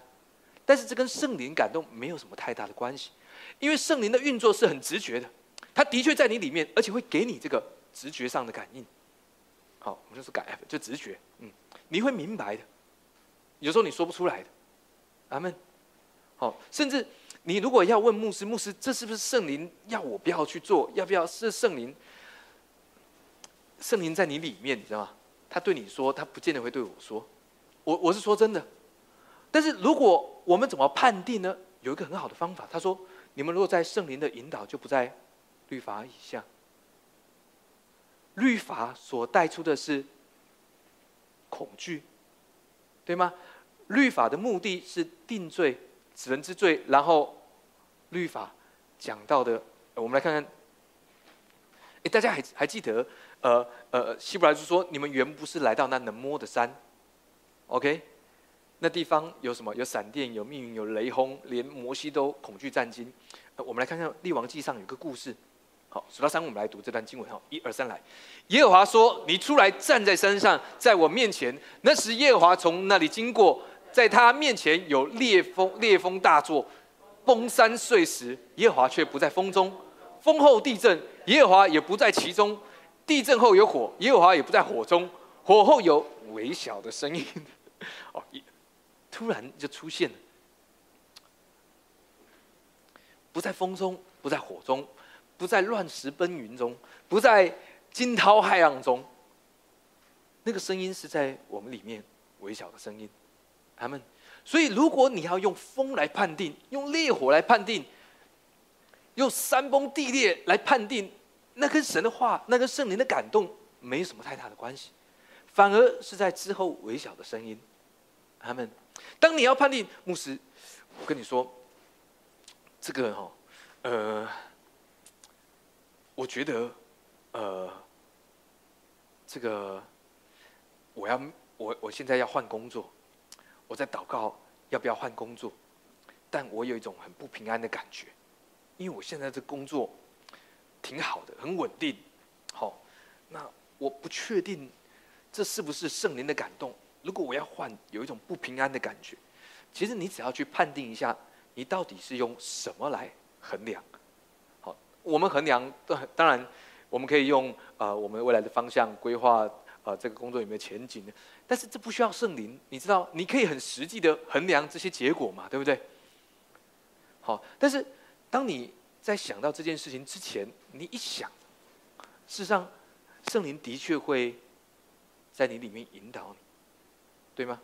但是这跟圣灵感动没有什么太大的关系，因为圣灵的运作是很直觉的，他的确在你里面，而且会给你这个直觉上的感应。好，我们就是感，就直觉，嗯，你会明白的。有时候你说不出来的，阿门。好，甚至你如果要问牧师，牧师，这是不是圣灵要我不要去做？要不要是圣灵？圣灵在你里面，你知道吗？他对你说，他不见得会对我说。我我是说真的。但是如果我们怎么判定呢？有一个很好的方法，他说：你们如果在圣灵的引导，就不在律法以下。律法所带出的是恐惧，对吗？律法的目的是定罪、死人之罪，然后律法讲到的，我们来看看。哎，大家还还记得？呃呃，希伯来书说，你们原不是来到那能摸的山，OK？那地方有什么？有闪电，有命运，有雷轰，连摩西都恐惧战惊。我们来看看《列王记》上有个故事。好，数到三，我们来读这段经文。哈，一二三，来。耶和华说：“你出来站在山上，在我面前。”那时，耶和华从那里经过。在他面前有烈风，烈风大作，崩山碎石。耶和华却不在风中，风后地震，耶和华也不在其中。地震后有火，耶和华也不在火中。火后有微小的声音，哦，突然就出现了，不在风中，不在火中，不在乱石奔云中，不在惊涛骇浪中。那个声音是在我们里面微小的声音。他们，所以如果你要用风来判定，用烈火来判定，用山崩地裂来判定，那跟神的话，那跟圣灵的感动没什么太大的关系，反而是在之后微小的声音。他们，当你要判定牧师，我跟你说，这个哈，呃，我觉得，呃，这个我要我我现在要换工作。我在祷告要不要换工作，但我有一种很不平安的感觉，因为我现在这工作挺好的，很稳定。好，那我不确定这是不是圣灵的感动。如果我要换，有一种不平安的感觉。其实你只要去判定一下，你到底是用什么来衡量。我们衡量，当然我们可以用呃我们未来的方向规划。啊，这个工作有没有前景呢？但是这不需要圣灵，你知道，你可以很实际的衡量这些结果嘛，对不对？好，但是当你在想到这件事情之前，你一想，事实上，圣灵的确会在你里面引导你，对吗？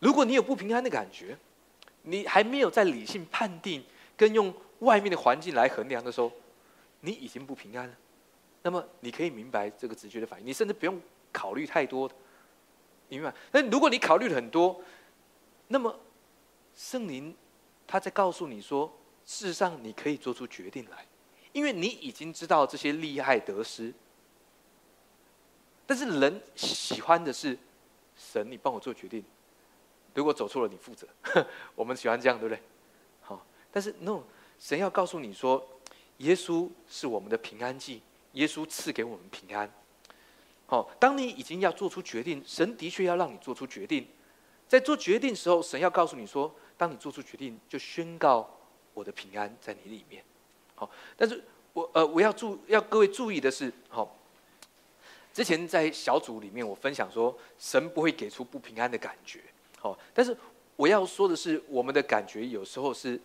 如果你有不平安的感觉，你还没有在理性判定跟用外面的环境来衡量的时候，你已经不平安了。那么你可以明白这个直觉的反应，你甚至不用考虑太多，明白？那如果你考虑了很多，那么圣灵他在告诉你说，事实上你可以做出决定来，因为你已经知道这些利害得失。但是人喜欢的是神，你帮我做决定，如果走错了，你负责。我们喜欢这样，对不对？好，但是 no，神要告诉你说，耶稣是我们的平安记，耶稣赐给我们平安。好，当你已经要做出决定，神的确要让你做出决定。在做决定时候，神要告诉你说，当你做出决定，就宣告我的平安在你里面。好，但是我呃，我要注要各位注意的是，好，之前在小组里面我分享说，神不会给出不平安的感觉。好，但是我要说的是，我们的感觉有时候是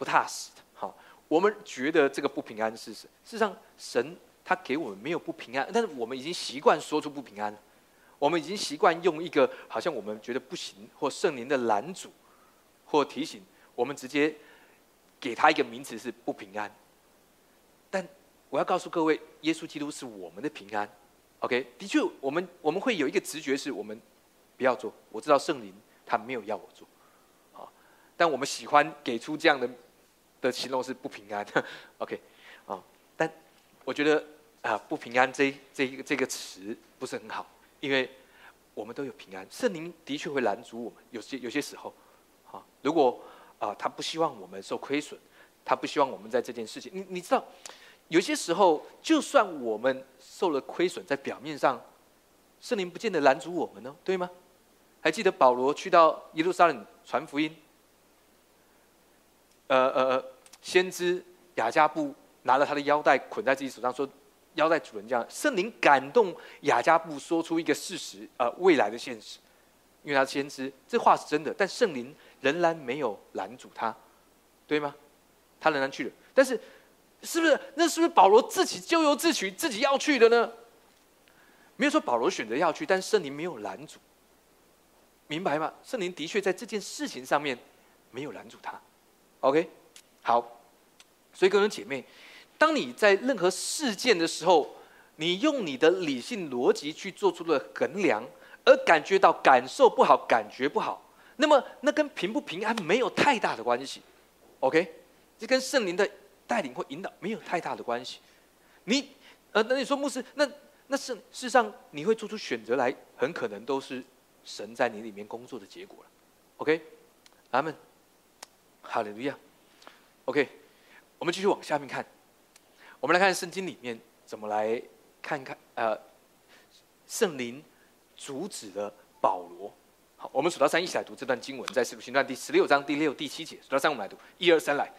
不踏实的。好，我们觉得这个不平安是事实上，神他给我们没有不平安，但是我们已经习惯说出不平安，我们已经习惯用一个好像我们觉得不行或圣灵的拦阻或提醒，我们直接给他一个名词是不平安。但我要告诉各位，耶稣基督是我们的平安。OK，的确，我们我们会有一个直觉是我们。不要做，我知道圣灵他没有要我做，好，但我们喜欢给出这样的的形容是不平安，OK，啊，但我觉得啊不平安这这一个这个词不是很好，因为我们都有平安，圣灵的确会拦阻我们，有些有些时候，啊，如果啊他不希望我们受亏损，他不希望我们在这件事情，你你知道，有些时候就算我们受了亏损，在表面上，圣灵不见得拦阻我们呢，对吗？还记得保罗去到耶路撒冷传福音，呃呃呃，先知雅加布拿了他的腰带捆在自己手上，说：“腰带主人这样。”圣灵感动雅加布说出一个事实，呃，未来的现实，因为他先知，这话是真的。但圣灵仍然没有拦阻他，对吗？他仍然去了。但是，是不是那是不是保罗自己咎由自取，自己要去的呢？没有说保罗选择要去，但圣灵没有拦阻。明白吗？圣灵的确在这件事情上面没有拦住他。OK，好。所以各位姐妹，当你在任何事件的时候，你用你的理性逻辑去做出了衡量，而感觉到感受不好、感觉不好，那么那跟平不平安没有太大的关系。OK，这跟圣灵的带领或引导没有太大的关系。你呃，那你说牧师，那那是事实上你会做出选择来，很可能都是。神在你里面工作的结果了，OK，阿门，哈利路亚，OK，我们继续往下面看，我们来看圣经里面怎么来看看呃，圣灵阻止了保罗。好，我们数到三一起来读这段经文，在使徒行传第十六章第六、第七节。数到三，我们来读，一二三，来。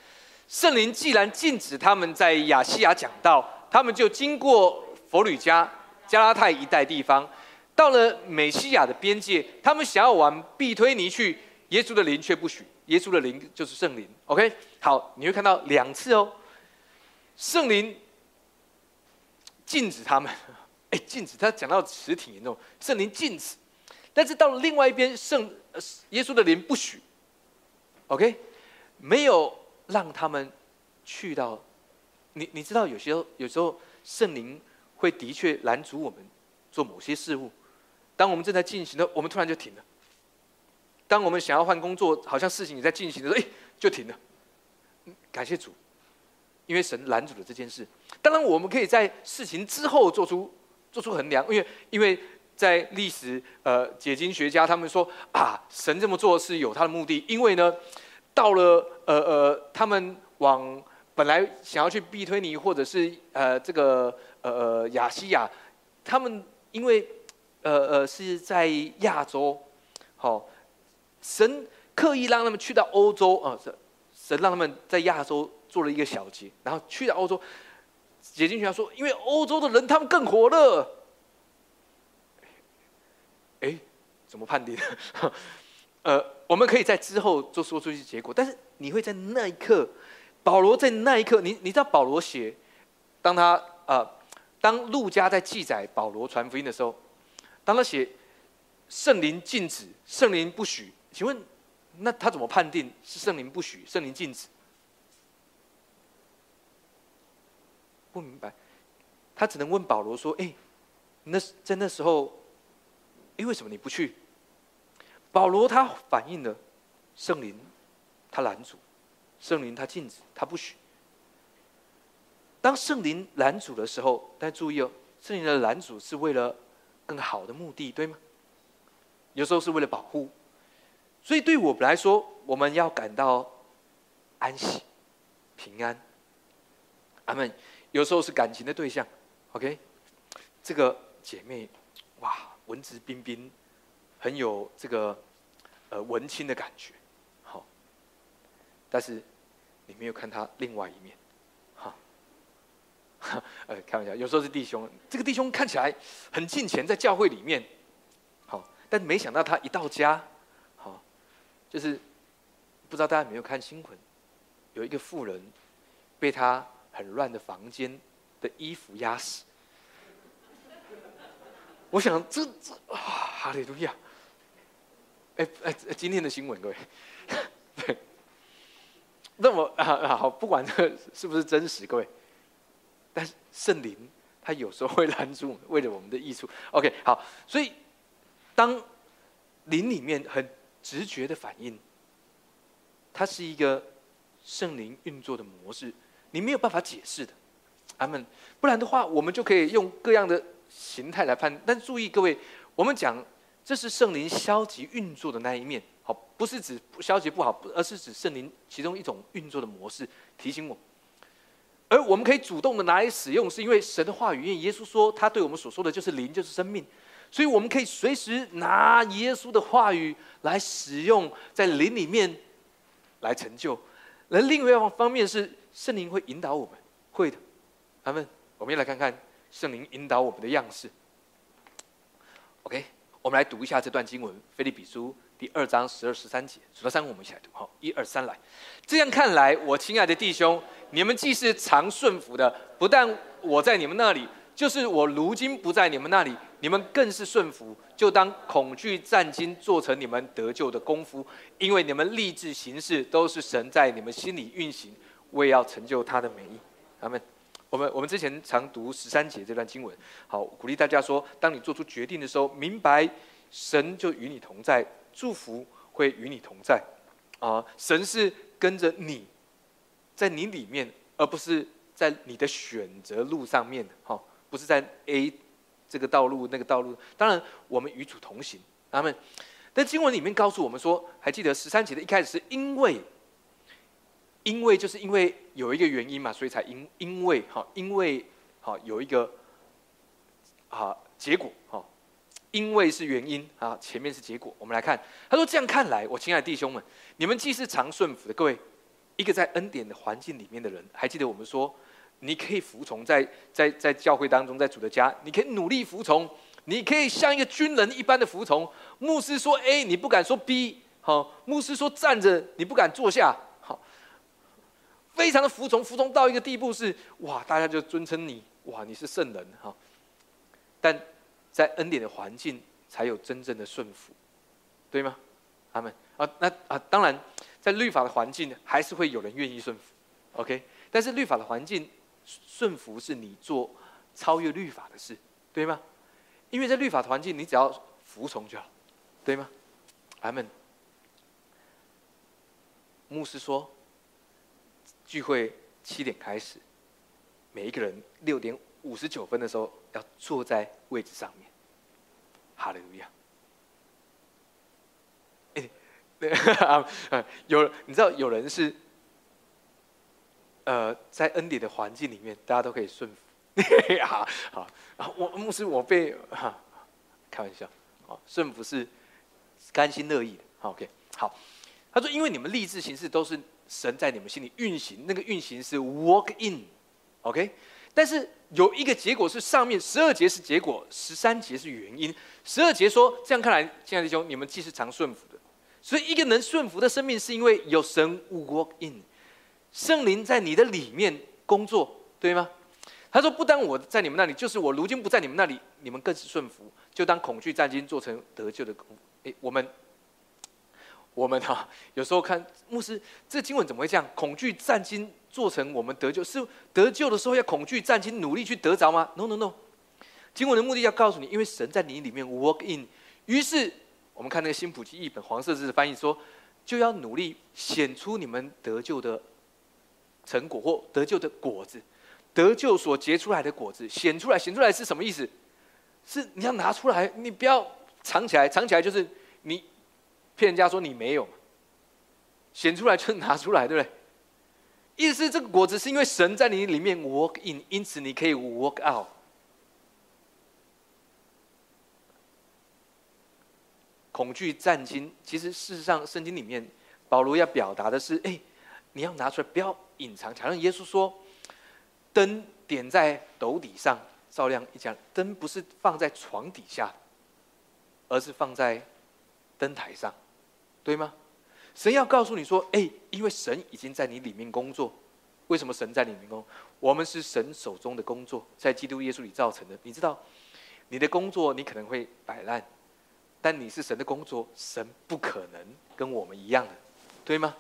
圣灵既然禁止他们在亚细亚讲道，他们就经过佛吕加、加拉太一带地方。到了美西亚的边界，他们想要往必推尼去，耶稣的灵却不许。耶稣的灵就是圣灵。OK，好，你会看到两次哦，圣灵禁止他们。哎，禁止他讲到词挺严重，圣灵禁止。但是到了另外一边，圣耶稣的灵不许。OK，没有让他们去到。你你知道，有些有时候圣灵会的确拦阻我们做某些事物。当我们正在进行的，我们突然就停了。当我们想要换工作，好像事情也在进行的时候，哎，就停了。感谢主，因为神拦阻了这件事。当然，我们可以在事情之后做出做出衡量，因为因为在历史呃解经学家他们说啊，神这么做是有他的目的，因为呢，到了呃呃，他们往本来想要去必推尼或者是呃这个呃呃亚西亚，他们因为。呃呃，是在亚洲，好，神刻意让他们去到欧洲啊，神神让他们在亚洲做了一个小结，然后去到欧洲，解经学家说，因为欧洲的人他们更火热，哎，怎么判定？呃，我们可以在之后就说出一些结果，但是你会在那一刻，保罗在那一刻，你你知道保罗写，当他啊，当路加在记载保罗传福音的时候。当他写圣灵禁止、圣灵不许，请问那他怎么判定是圣灵不许、圣灵禁止？不明白，他只能问保罗说：“哎，那在那时候，哎，为什么你不去？”保罗他反映了圣灵他拦阻，圣灵他禁止，他不许。当圣灵拦阻的时候，大家注意哦，圣灵的拦阻是为了。更好的目的，对吗？有时候是为了保护，所以对我们来说，我们要感到安息、平安。阿门。有时候是感情的对象，OK，这个姐妹，哇，文质彬彬，很有这个呃文青的感觉，好。但是你没有看他另外一面，哈。呃，开玩笑，有时候是弟兄，这个弟兄看起来很近前，在教会里面，好，但没想到他一到家，就是不知道大家有没有看新闻，有一个富人被他。很乱的房间的衣服压死，我想这这啊，哈利路亚！哎哎，今天的新闻各位，对，那么啊好，不管这个是不是真实，各位，但是圣灵他有时候会拦住，为了我们的益处。OK，好，所以当灵里面很直觉的反应，它是一个圣灵运作的模式。你没有办法解释的，阿门。不然的话，我们就可以用各样的形态来判。但注意，各位，我们讲这是圣灵消极运作的那一面，好，不是指消极不好，而是指圣灵其中一种运作的模式，提醒我。而我们可以主动的拿来使用，是因为神的话语，因为耶稣说他对我们所说的就是灵，就是生命，所以我们可以随时拿耶稣的话语来使用，在灵里面来成就。而另外一方面是。圣灵会引导我们，会的，他们。我们来看看圣灵引导我们的样式。OK，我们来读一下这段经文，《菲利比书》第二章十二、十三节，数到三，我们一起来读。好，一二三，来。这样看来，我亲爱的弟兄，你们既是常顺服的，不但我在你们那里，就是我如今不在你们那里，你们更是顺服，就当恐惧战惊，做成你们得救的功夫，因为你们立志行事，都是神在你们心里运行。为要成就他的美意，他们，我们我们之前常读十三节这段经文，好鼓励大家说，当你做出决定的时候，明白神就与你同在，祝福会与你同在，啊，神是跟着你，在你里面，而不是在你的选择路上面，哈，不是在 A 这个道路那个道路，当然我们与主同行，他们，但经文里面告诉我们说，还记得十三节的一开始是因为。因为就是因为有一个原因嘛，所以才因因为哈，因为哈有一个啊结果哈，因为是原因啊，前面是结果。我们来看，他说这样看来，我亲爱的弟兄们，你们既是常顺服的，各位，一个在恩典的环境里面的人，还记得我们说，你可以服从在在在教会当中，在主的家，你可以努力服从，你可以像一个军人一般的服从。牧师说 A，你不敢说 B，好，牧师说站着，你不敢坐下。好非常的服从，服从到一个地步是哇，大家就尊称你哇，你是圣人哈。但在恩典的环境，才有真正的顺服，对吗？他们啊，那啊，当然，在律法的环境，还是会有人愿意顺服，OK。但是律法的环境，顺服是你做超越律法的事，对吗？因为在律法的环境，你只要服从就好，对吗？阿门牧师说。聚会七点开始，每一个人六点五十九分的时候要坐在位置上面。哈利路亚！哎，对啊，有你知道有人是，呃，在恩典的环境里面，大家都可以顺服。好好啊，我牧师我被哈，开玩笑，哦，顺服是甘心乐意的。好 OK，好，他说，因为你们立志行事都是。神在你们心里运行，那个运行是 walk in，OK，但是有一个结果是上面十二节是结果，十三节是原因。十二节说，这样看来，亲爱的弟兄，你们既是常顺服的，所以一个能顺服的生命，是因为有神 walk in，圣灵在你的里面工作，对吗？他说，不单我在你们那里，就是我如今不在你们那里，你们更是顺服，就当恐惧战惊做成得救的功。哎，我们。我们哈 有时候看牧师，这经文怎么会这样？恐惧战惊做成我们得救，是得救的时候要恐惧战惊，努力去得着吗？No No No，经文的目的要告诉你，因为神在你里面 work in。于是我们看那个新普及译本黄色字的翻译说，就要努力显出你们得救的成果或得救的果子，得救所结出来的果子显出来，显出来是什么意思？是你要拿出来，你不要藏起来，藏起来就是你。骗人家说你没有，显出来就拿出来，对不对？意思是这个果子是因为神在你里面 work in，因此你可以 work out。恐惧战惊，其实事实上圣经里面保罗要表达的是：哎，你要拿出来，不要隐藏。好像耶稣说，灯点在斗底上，照亮一家。灯不是放在床底下，而是放在灯台上，对吗？神要告诉你说：“哎，因为神已经在你里面工作。为什么神在里面工？我们是神手中的工作，在基督耶稣里造成的。你知道，你的工作你可能会摆烂，但你是神的工作，神不可能跟我们一样的，对吗？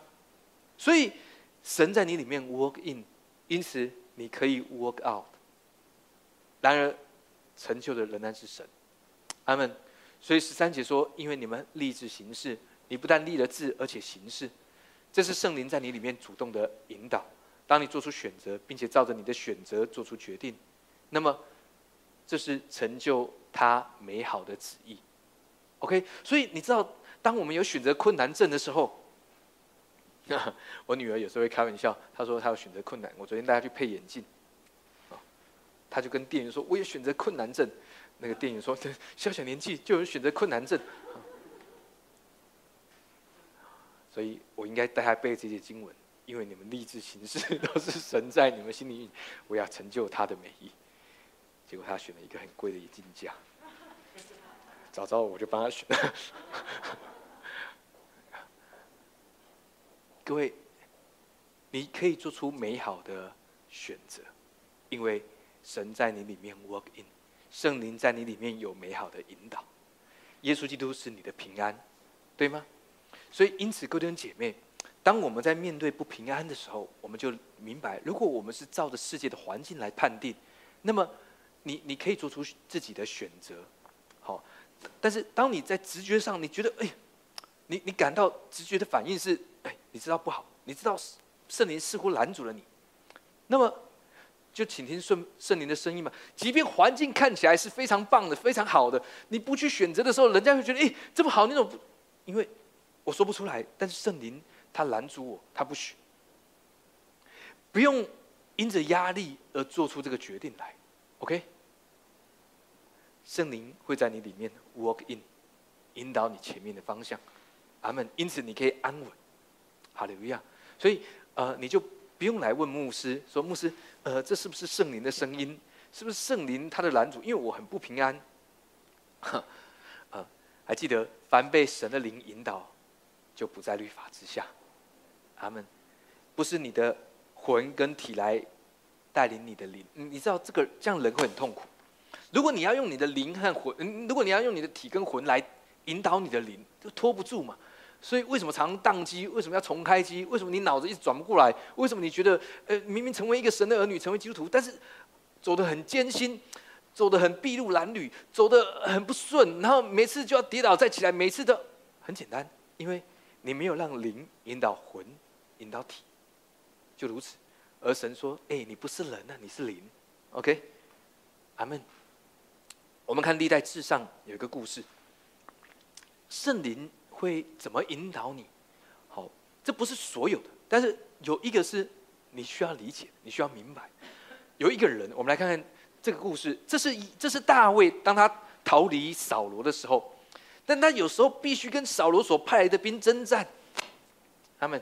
所以神在你里面 work in，因此你可以 work out。然而，成就的仍然是神。阿门。所以十三节说：因为你们立志行事。”你不但立了志，而且行事，这是圣灵在你里面主动的引导。当你做出选择，并且照着你的选择做出决定，那么这是成就他美好的旨意。OK，所以你知道，当我们有选择困难症的时候，我女儿有时候会开玩笑，她说她要选择困难。我昨天带她去配眼镜，啊，她就跟店员说：“我有选择困难症。”那个店员说：“ 小小年纪就有选择困难症。”所以我应该带她背这些经文，因为你们立志行事 都是神在你们心里，我要成就他的美意。结果她选了一个很贵的眼镜架，早知道我就帮她选。各位，你可以做出美好的选择，因为神在你里面 work in，圣灵在你里面有美好的引导，耶稣基督是你的平安，对吗？所以，因此，各位弟兄姐妹，当我们在面对不平安的时候，我们就明白，如果我们是照着世界的环境来判定，那么你你可以做出自己的选择，好。但是，当你在直觉上，你觉得，哎，你你感到直觉的反应是，你知道不好，你知道圣灵似乎拦阻了你，那么就请听圣圣灵的声音嘛。即便环境看起来是非常棒的、非常好的，你不去选择的时候，人家会觉得，哎，这么好，那种，因为。我说不出来，但是圣灵他拦阻我，他不许。不用因着压力而做出这个决定来，OK？圣灵会在你里面 work in，引导你前面的方向，阿门。因此你可以安稳，哈利路亚。所以呃，你就不用来问牧师说，牧师，呃，这是不是圣灵的声音？是不是圣灵他的拦阻？因为我很不平安。呃，还记得凡被神的灵引导。就不在律法之下，阿门。不是你的魂跟体来带领你的灵，你知道这个这样人会很痛苦。如果你要用你的灵和魂，如果你要用你的体跟魂来引导你的灵，就拖不住嘛。所以为什么常宕机？为什么要重开机？为什么你脑子一直转不过来？为什么你觉得呃明明成为一个神的儿女，成为基督徒，但是走得很艰辛，走得很筚路蓝缕，走得很不顺，然后每次就要跌倒再起来，每次都很简单，因为。你没有让灵引导魂，引导体，就如此。而神说：“哎，你不是人啊，你是灵。”OK，阿门。我们看历代志上有一个故事，圣灵会怎么引导你？好，这不是所有的，但是有一个是你需要理解，你需要明白。有一个人，我们来看看这个故事。这是这是大卫，当他逃离扫罗的时候。但他有时候必须跟扫罗所派来的兵征战。他们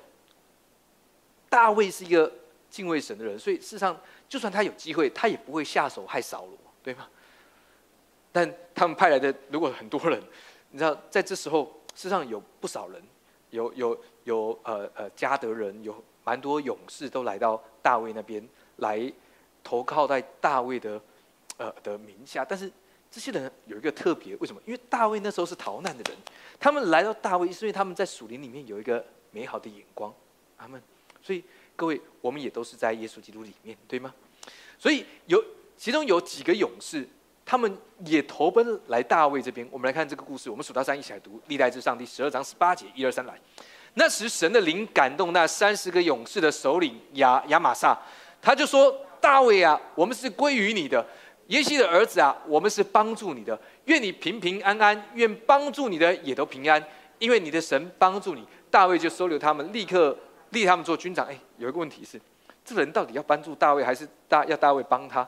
大卫是一个敬畏神的人，所以事实上，就算他有机会，他也不会下手害扫罗，对吗？但他们派来的如果很多人，你知道，在这时候，事实上有不少人，有有有呃呃加德人，有蛮多勇士都来到大卫那边来投靠在大卫的呃的名下，但是。这些人有一个特别，为什么？因为大卫那时候是逃难的人，他们来到大卫，是因为他们在属灵里面有一个美好的眼光，他们。所以各位，我们也都是在耶稣基督里面，对吗？所以有其中有几个勇士，他们也投奔来大卫这边。我们来看这个故事，我们数到三一起来读《历代志上》第十二章十八节，一二三来。那时神的灵感动那三十个勇士的首领亚亚玛撒，他就说：“大卫啊，我们是归于你的。”耶西的儿子啊，我们是帮助你的，愿你平平安安，愿帮助你的也都平安，因为你的神帮助你，大卫就收留他们，立刻立他们做军长。哎，有一个问题是，这个人到底要帮助大卫，还是大 要大卫帮他？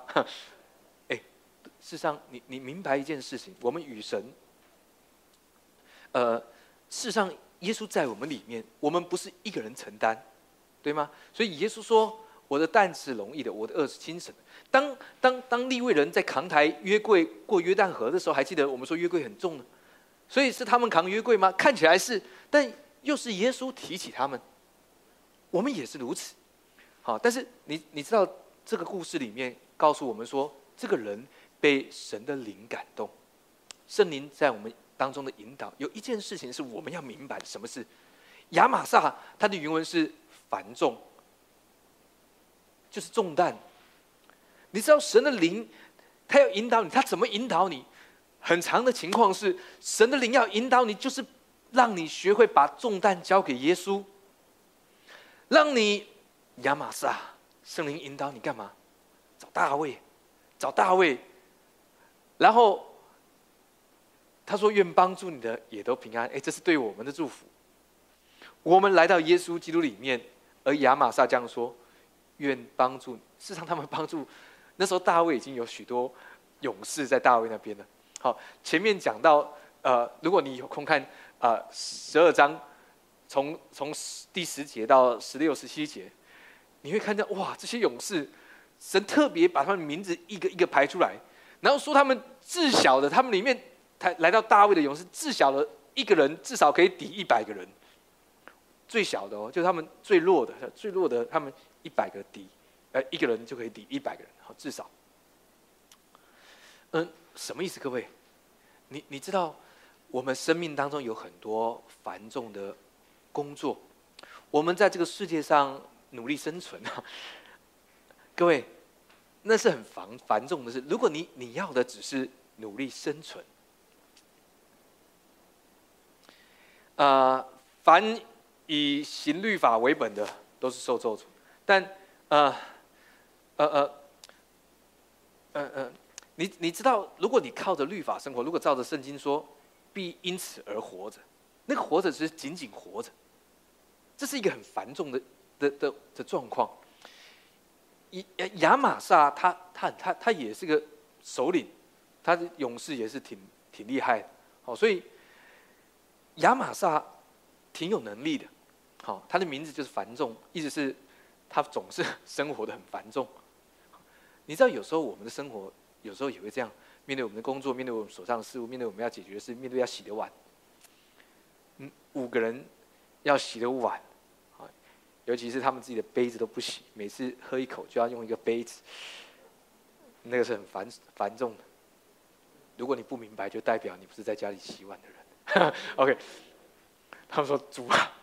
事实上，你你明白一件事情，我们与神，呃，事实上，耶稣在我们里面，我们不是一个人承担，对吗？所以耶稣说：“我的担是容易的，我的恶是轻省的。”当当当利未人在扛抬约柜过约旦河的时候，还记得我们说约柜很重呢？所以是他们扛约柜吗？看起来是，但又是耶稣提起他们。我们也是如此。好，但是你你知道这个故事里面告诉我们说，这个人被神的灵感动，圣灵在我们当中的引导。有一件事情是我们要明白，什么是亚玛萨？它的原文是繁重，就是重担。你知道神的灵，他要引导你，他怎么引导你？很长的情况是，神的灵要引导你，就是让你学会把重担交给耶稣，让你亚玛萨圣灵引导你干嘛？找大卫，找大卫。然后他说：“愿帮助你的也都平安。”哎，这是对我们的祝福。我们来到耶稣基督里面，而亚玛撒这样说：“愿帮助。”事实上，他们帮助。那时候大卫已经有许多勇士在大卫那边了。好，前面讲到，呃，如果你有空看啊，十二章，从从第十节到十六、十七节，你会看到哇，这些勇士，神特别把他们名字一个一个排出来，然后说他们至小的，他们里面他来到大卫的勇士，至小的一个人至少可以抵一百个人，最小的哦，就是他们最弱的，最弱的他们一百个抵。呃，一个人就可以抵一百个人，好，至少。嗯，什么意思？各位，你你知道，我们生命当中有很多繁重的工作，我们在这个世界上努力生存啊。各位，那是很繁繁重的事。如果你你要的只是努力生存，啊，凡以行律法为本的，都是受咒诅。但，呃。呃呃，呃呃，你你知道，如果你靠着律法生活，如果照着圣经说，必因此而活着，那个活着只是仅仅活着，这是一个很繁重的的的的状况。亚亚玛萨他他他他也是个首领，他的勇士也是挺挺厉害的，好，所以亚玛萨挺有能力的，好，他的名字就是繁重，意思是他总是 生活的很繁重。你知道，有时候我们的生活，有时候也会这样面对我们的工作，面对我们手上的事物，面对我们要解决的事，面对要洗的碗。嗯，五个人要洗的碗，尤其是他们自己的杯子都不洗，每次喝一口就要用一个杯子，那个是很繁繁重的。如果你不明白，就代表你不是在家里洗碗的人。OK，他们说主啊。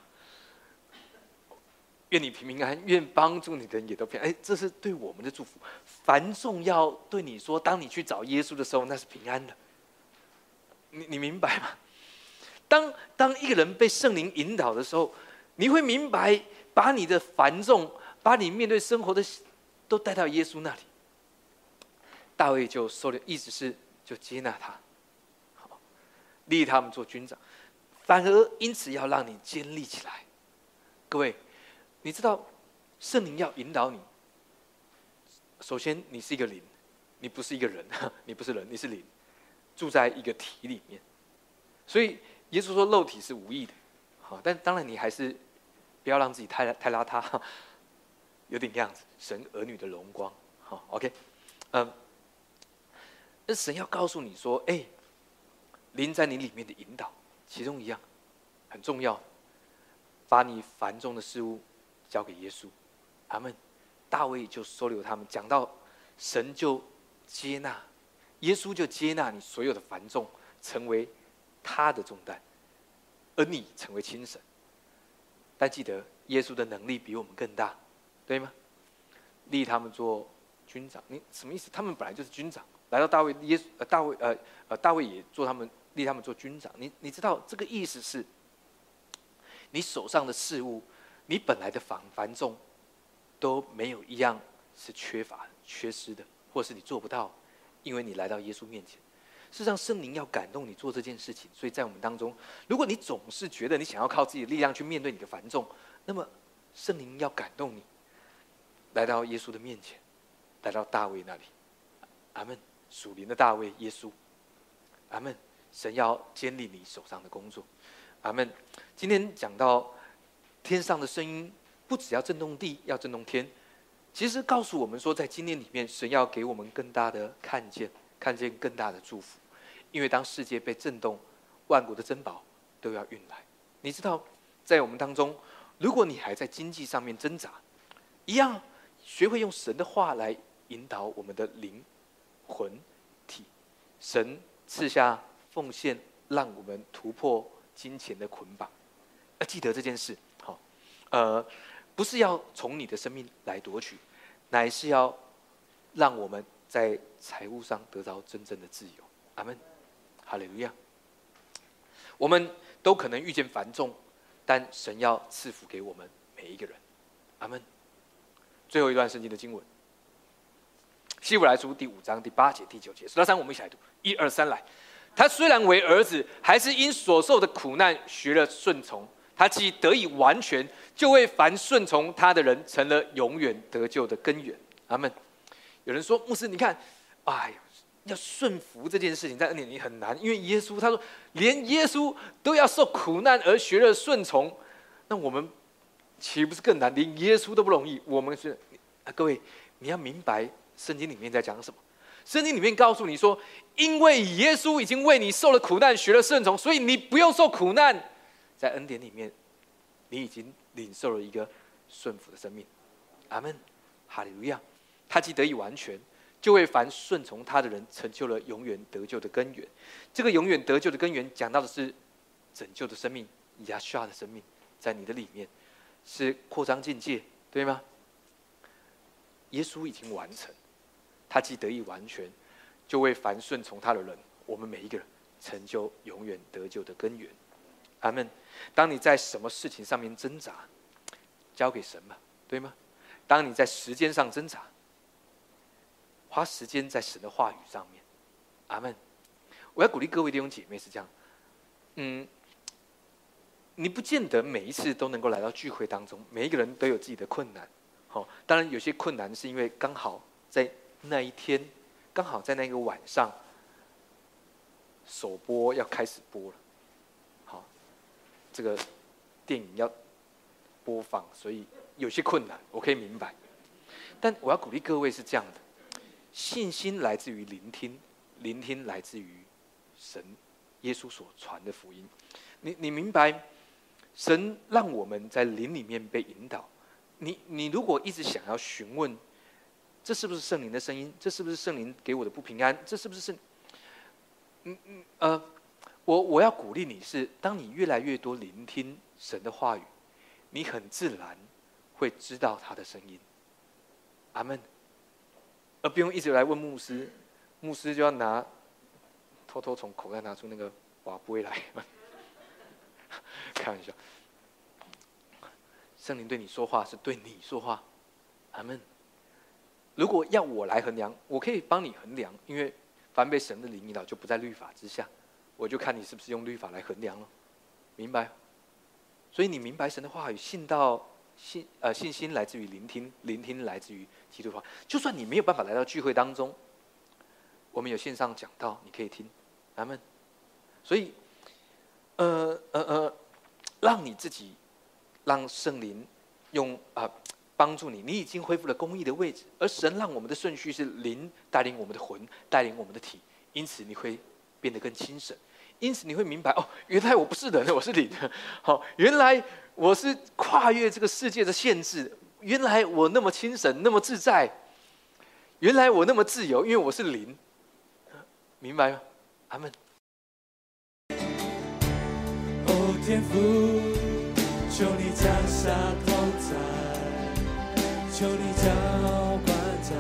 愿你平平安，愿帮助你的人也都平安。哎，这是对我们的祝福。繁重要对你说，当你去找耶稣的时候，那是平安的。你你明白吗？当当一个人被圣灵引导的时候，你会明白，把你的繁重，把你面对生活的，都带到耶稣那里。大卫就收了，意思是就接纳他，好立他们做军长，反而因此要让你坚立起来，各位。你知道，圣灵要引导你。首先，你是一个灵，你不是一个人，你不是人，你是灵，住在一个体里面。所以，耶稣说肉体是无益的，好，但当然你还是不要让自己太太邋遢，有点样子，神儿女的荣光，好，OK，嗯，那神要告诉你说，哎，灵在你里面的引导，其中一样很重要，把你繁重的事物。交给耶稣，他们大卫就收留他们。讲到神就接纳，耶稣就接纳你所有的繁重，成为他的重担，而你成为轻神。但记得耶稣的能力比我们更大，对吗？立他们做军长，你什么意思？他们本来就是军长，来到大卫耶稣呃大卫呃呃大卫也做他们立他们做军长。你你知道这个意思是，你手上的事物。你本来的繁繁重都没有一样是缺乏、缺失的，或是你做不到，因为你来到耶稣面前。是让圣灵要感动你做这件事情。所以在我们当中，如果你总是觉得你想要靠自己的力量去面对你的繁重，那么圣灵要感动你，来到耶稣的面前，来到大卫那里。阿门。属灵的大卫，耶稣。阿门。神要建立你手上的工作。阿门。今天讲到天上的声音，不只要震动地，要震动天。其实告诉我们说，在今年里面，神要给我们更大的看见，看见更大的祝福。因为当世界被震动，万国的珍宝都要运来。你知道，在我们当中，如果你还在经济上面挣扎，一样学会用神的话来引导我们的灵魂体。神赐下奉献，让我们突破金钱的捆绑。要记得这件事，好，呃。不是要从你的生命来夺取，乃是要让我们在财务上得到真正的自由。阿门，哈利路亚。我们都可能遇见繁重，但神要赐福给我们每一个人。阿门。最后一段圣经的经文，希伯来书第五章第八节、第九节。数到三，我们一起来读。一二三，来。他虽然为儿子，还是因所受的苦难学了顺从。他既得以完全，就为凡顺从他的人成了永远得救的根源。阿门。有人说，牧师，你看，哎呀，要顺服这件事情在恩典里很难，因为耶稣他说，连耶稣都要受苦难而学了顺从，那我们岂不是更难？连耶稣都不容易，我们是啊，各位，你要明白圣经里面在讲什么。圣经里面告诉你说，因为耶稣已经为你受了苦难，学了顺从，所以你不用受苦难。在恩典里面，你已经领受了一个顺服的生命。阿门，哈利路亚。他既得以完全，就为凡顺从他的人成就了永远得救的根源。这个永远得救的根源，讲到的是拯救的生命，亚夏的生命，在你的里面是扩张境界，对吗？耶稣已经完成，他既得以完全，就为凡顺从他的人，我们每一个人成就永远得救的根源。阿门。当你在什么事情上面挣扎，交给神吧，对吗？当你在时间上挣扎，花时间在神的话语上面。阿门。我要鼓励各位弟兄姐妹是这样，嗯，你不见得每一次都能够来到聚会当中，每一个人都有自己的困难。好，当然有些困难是因为刚好在那一天，刚好在那个晚上，首播要开始播了。好这个电影要播放，所以有些困难，我可以明白。但我要鼓励各位是这样的：信心来自于聆听，聆听来自于神、耶稣所传的福音。你你明白，神让我们在灵里面被引导。你你如果一直想要询问，这是不是圣灵的声音？这是不是圣灵给我的不平安？这是不是圣？嗯嗯呃。我我要鼓励你是，当你越来越多聆听神的话语，你很自然会知道他的声音。阿门。而不用一直来问牧师，牧师就要拿偷偷从口袋拿出那个瓦杯来。开玩笑，圣灵对你说话是对你说话。阿门。如果要我来衡量，我可以帮你衡量，因为凡被神的灵引导，就不在律法之下。我就看你是不是用律法来衡量了，明白？所以你明白神的话语，信到信呃信心来自于聆听，聆听来自于基督话。就算你没有办法来到聚会当中，我们有线上讲到，你可以听，咱们。所以，呃呃呃，让你自己让圣灵用啊帮助你，你已经恢复了公义的位置，而神让我们的顺序是灵带领我们的魂，带领我们的体，因此你会变得更精神。因此你会明白哦，原来我不是人，我是灵。好，原来我是跨越这个世界的限制。原来我那么轻省，那么自在。原来我那么自由，因为我是灵。明白吗？阿门。哦，天父，求你降下同在，求你浇灌在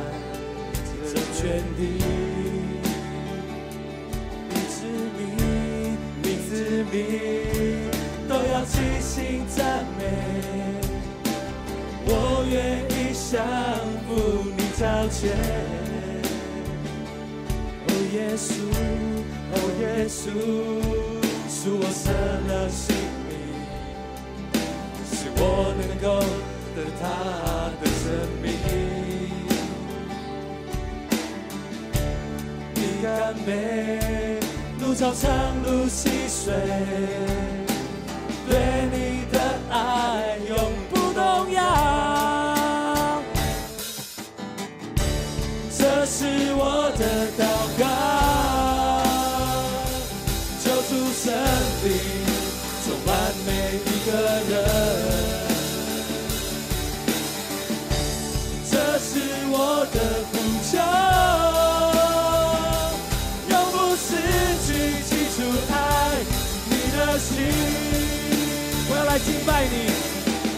这全地。你都要齐心赞美，我愿意降服你超前。哦，耶稣，耶稣是我舍了性命，使我能够得他的生命。你甘美，路长长路细水，对你敬拜你，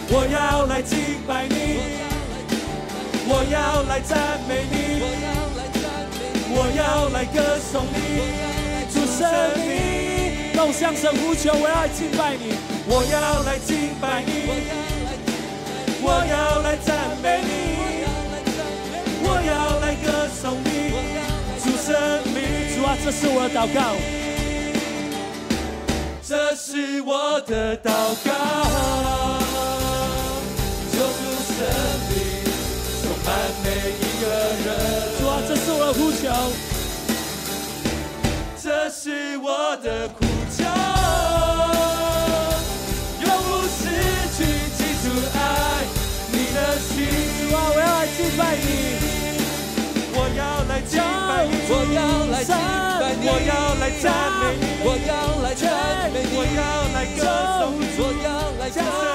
我要来敬拜你。我要来赞美你，我要来歌颂你，主生命，动向神呼求，我要敬拜你，我要来敬拜你，我要来赞美你，我要来歌颂你，主生命，主啊，这是我的祷告，这是我的祷告，救主生命。充满每一个人，主啊，这是我的呼求，这是我的呼求，永不失去记住爱你的心。主啊，我要来敬拜你，我要来敬拜你，我要来敬拜你，赞美你，我要来赞美你，我要来歌颂，我要来。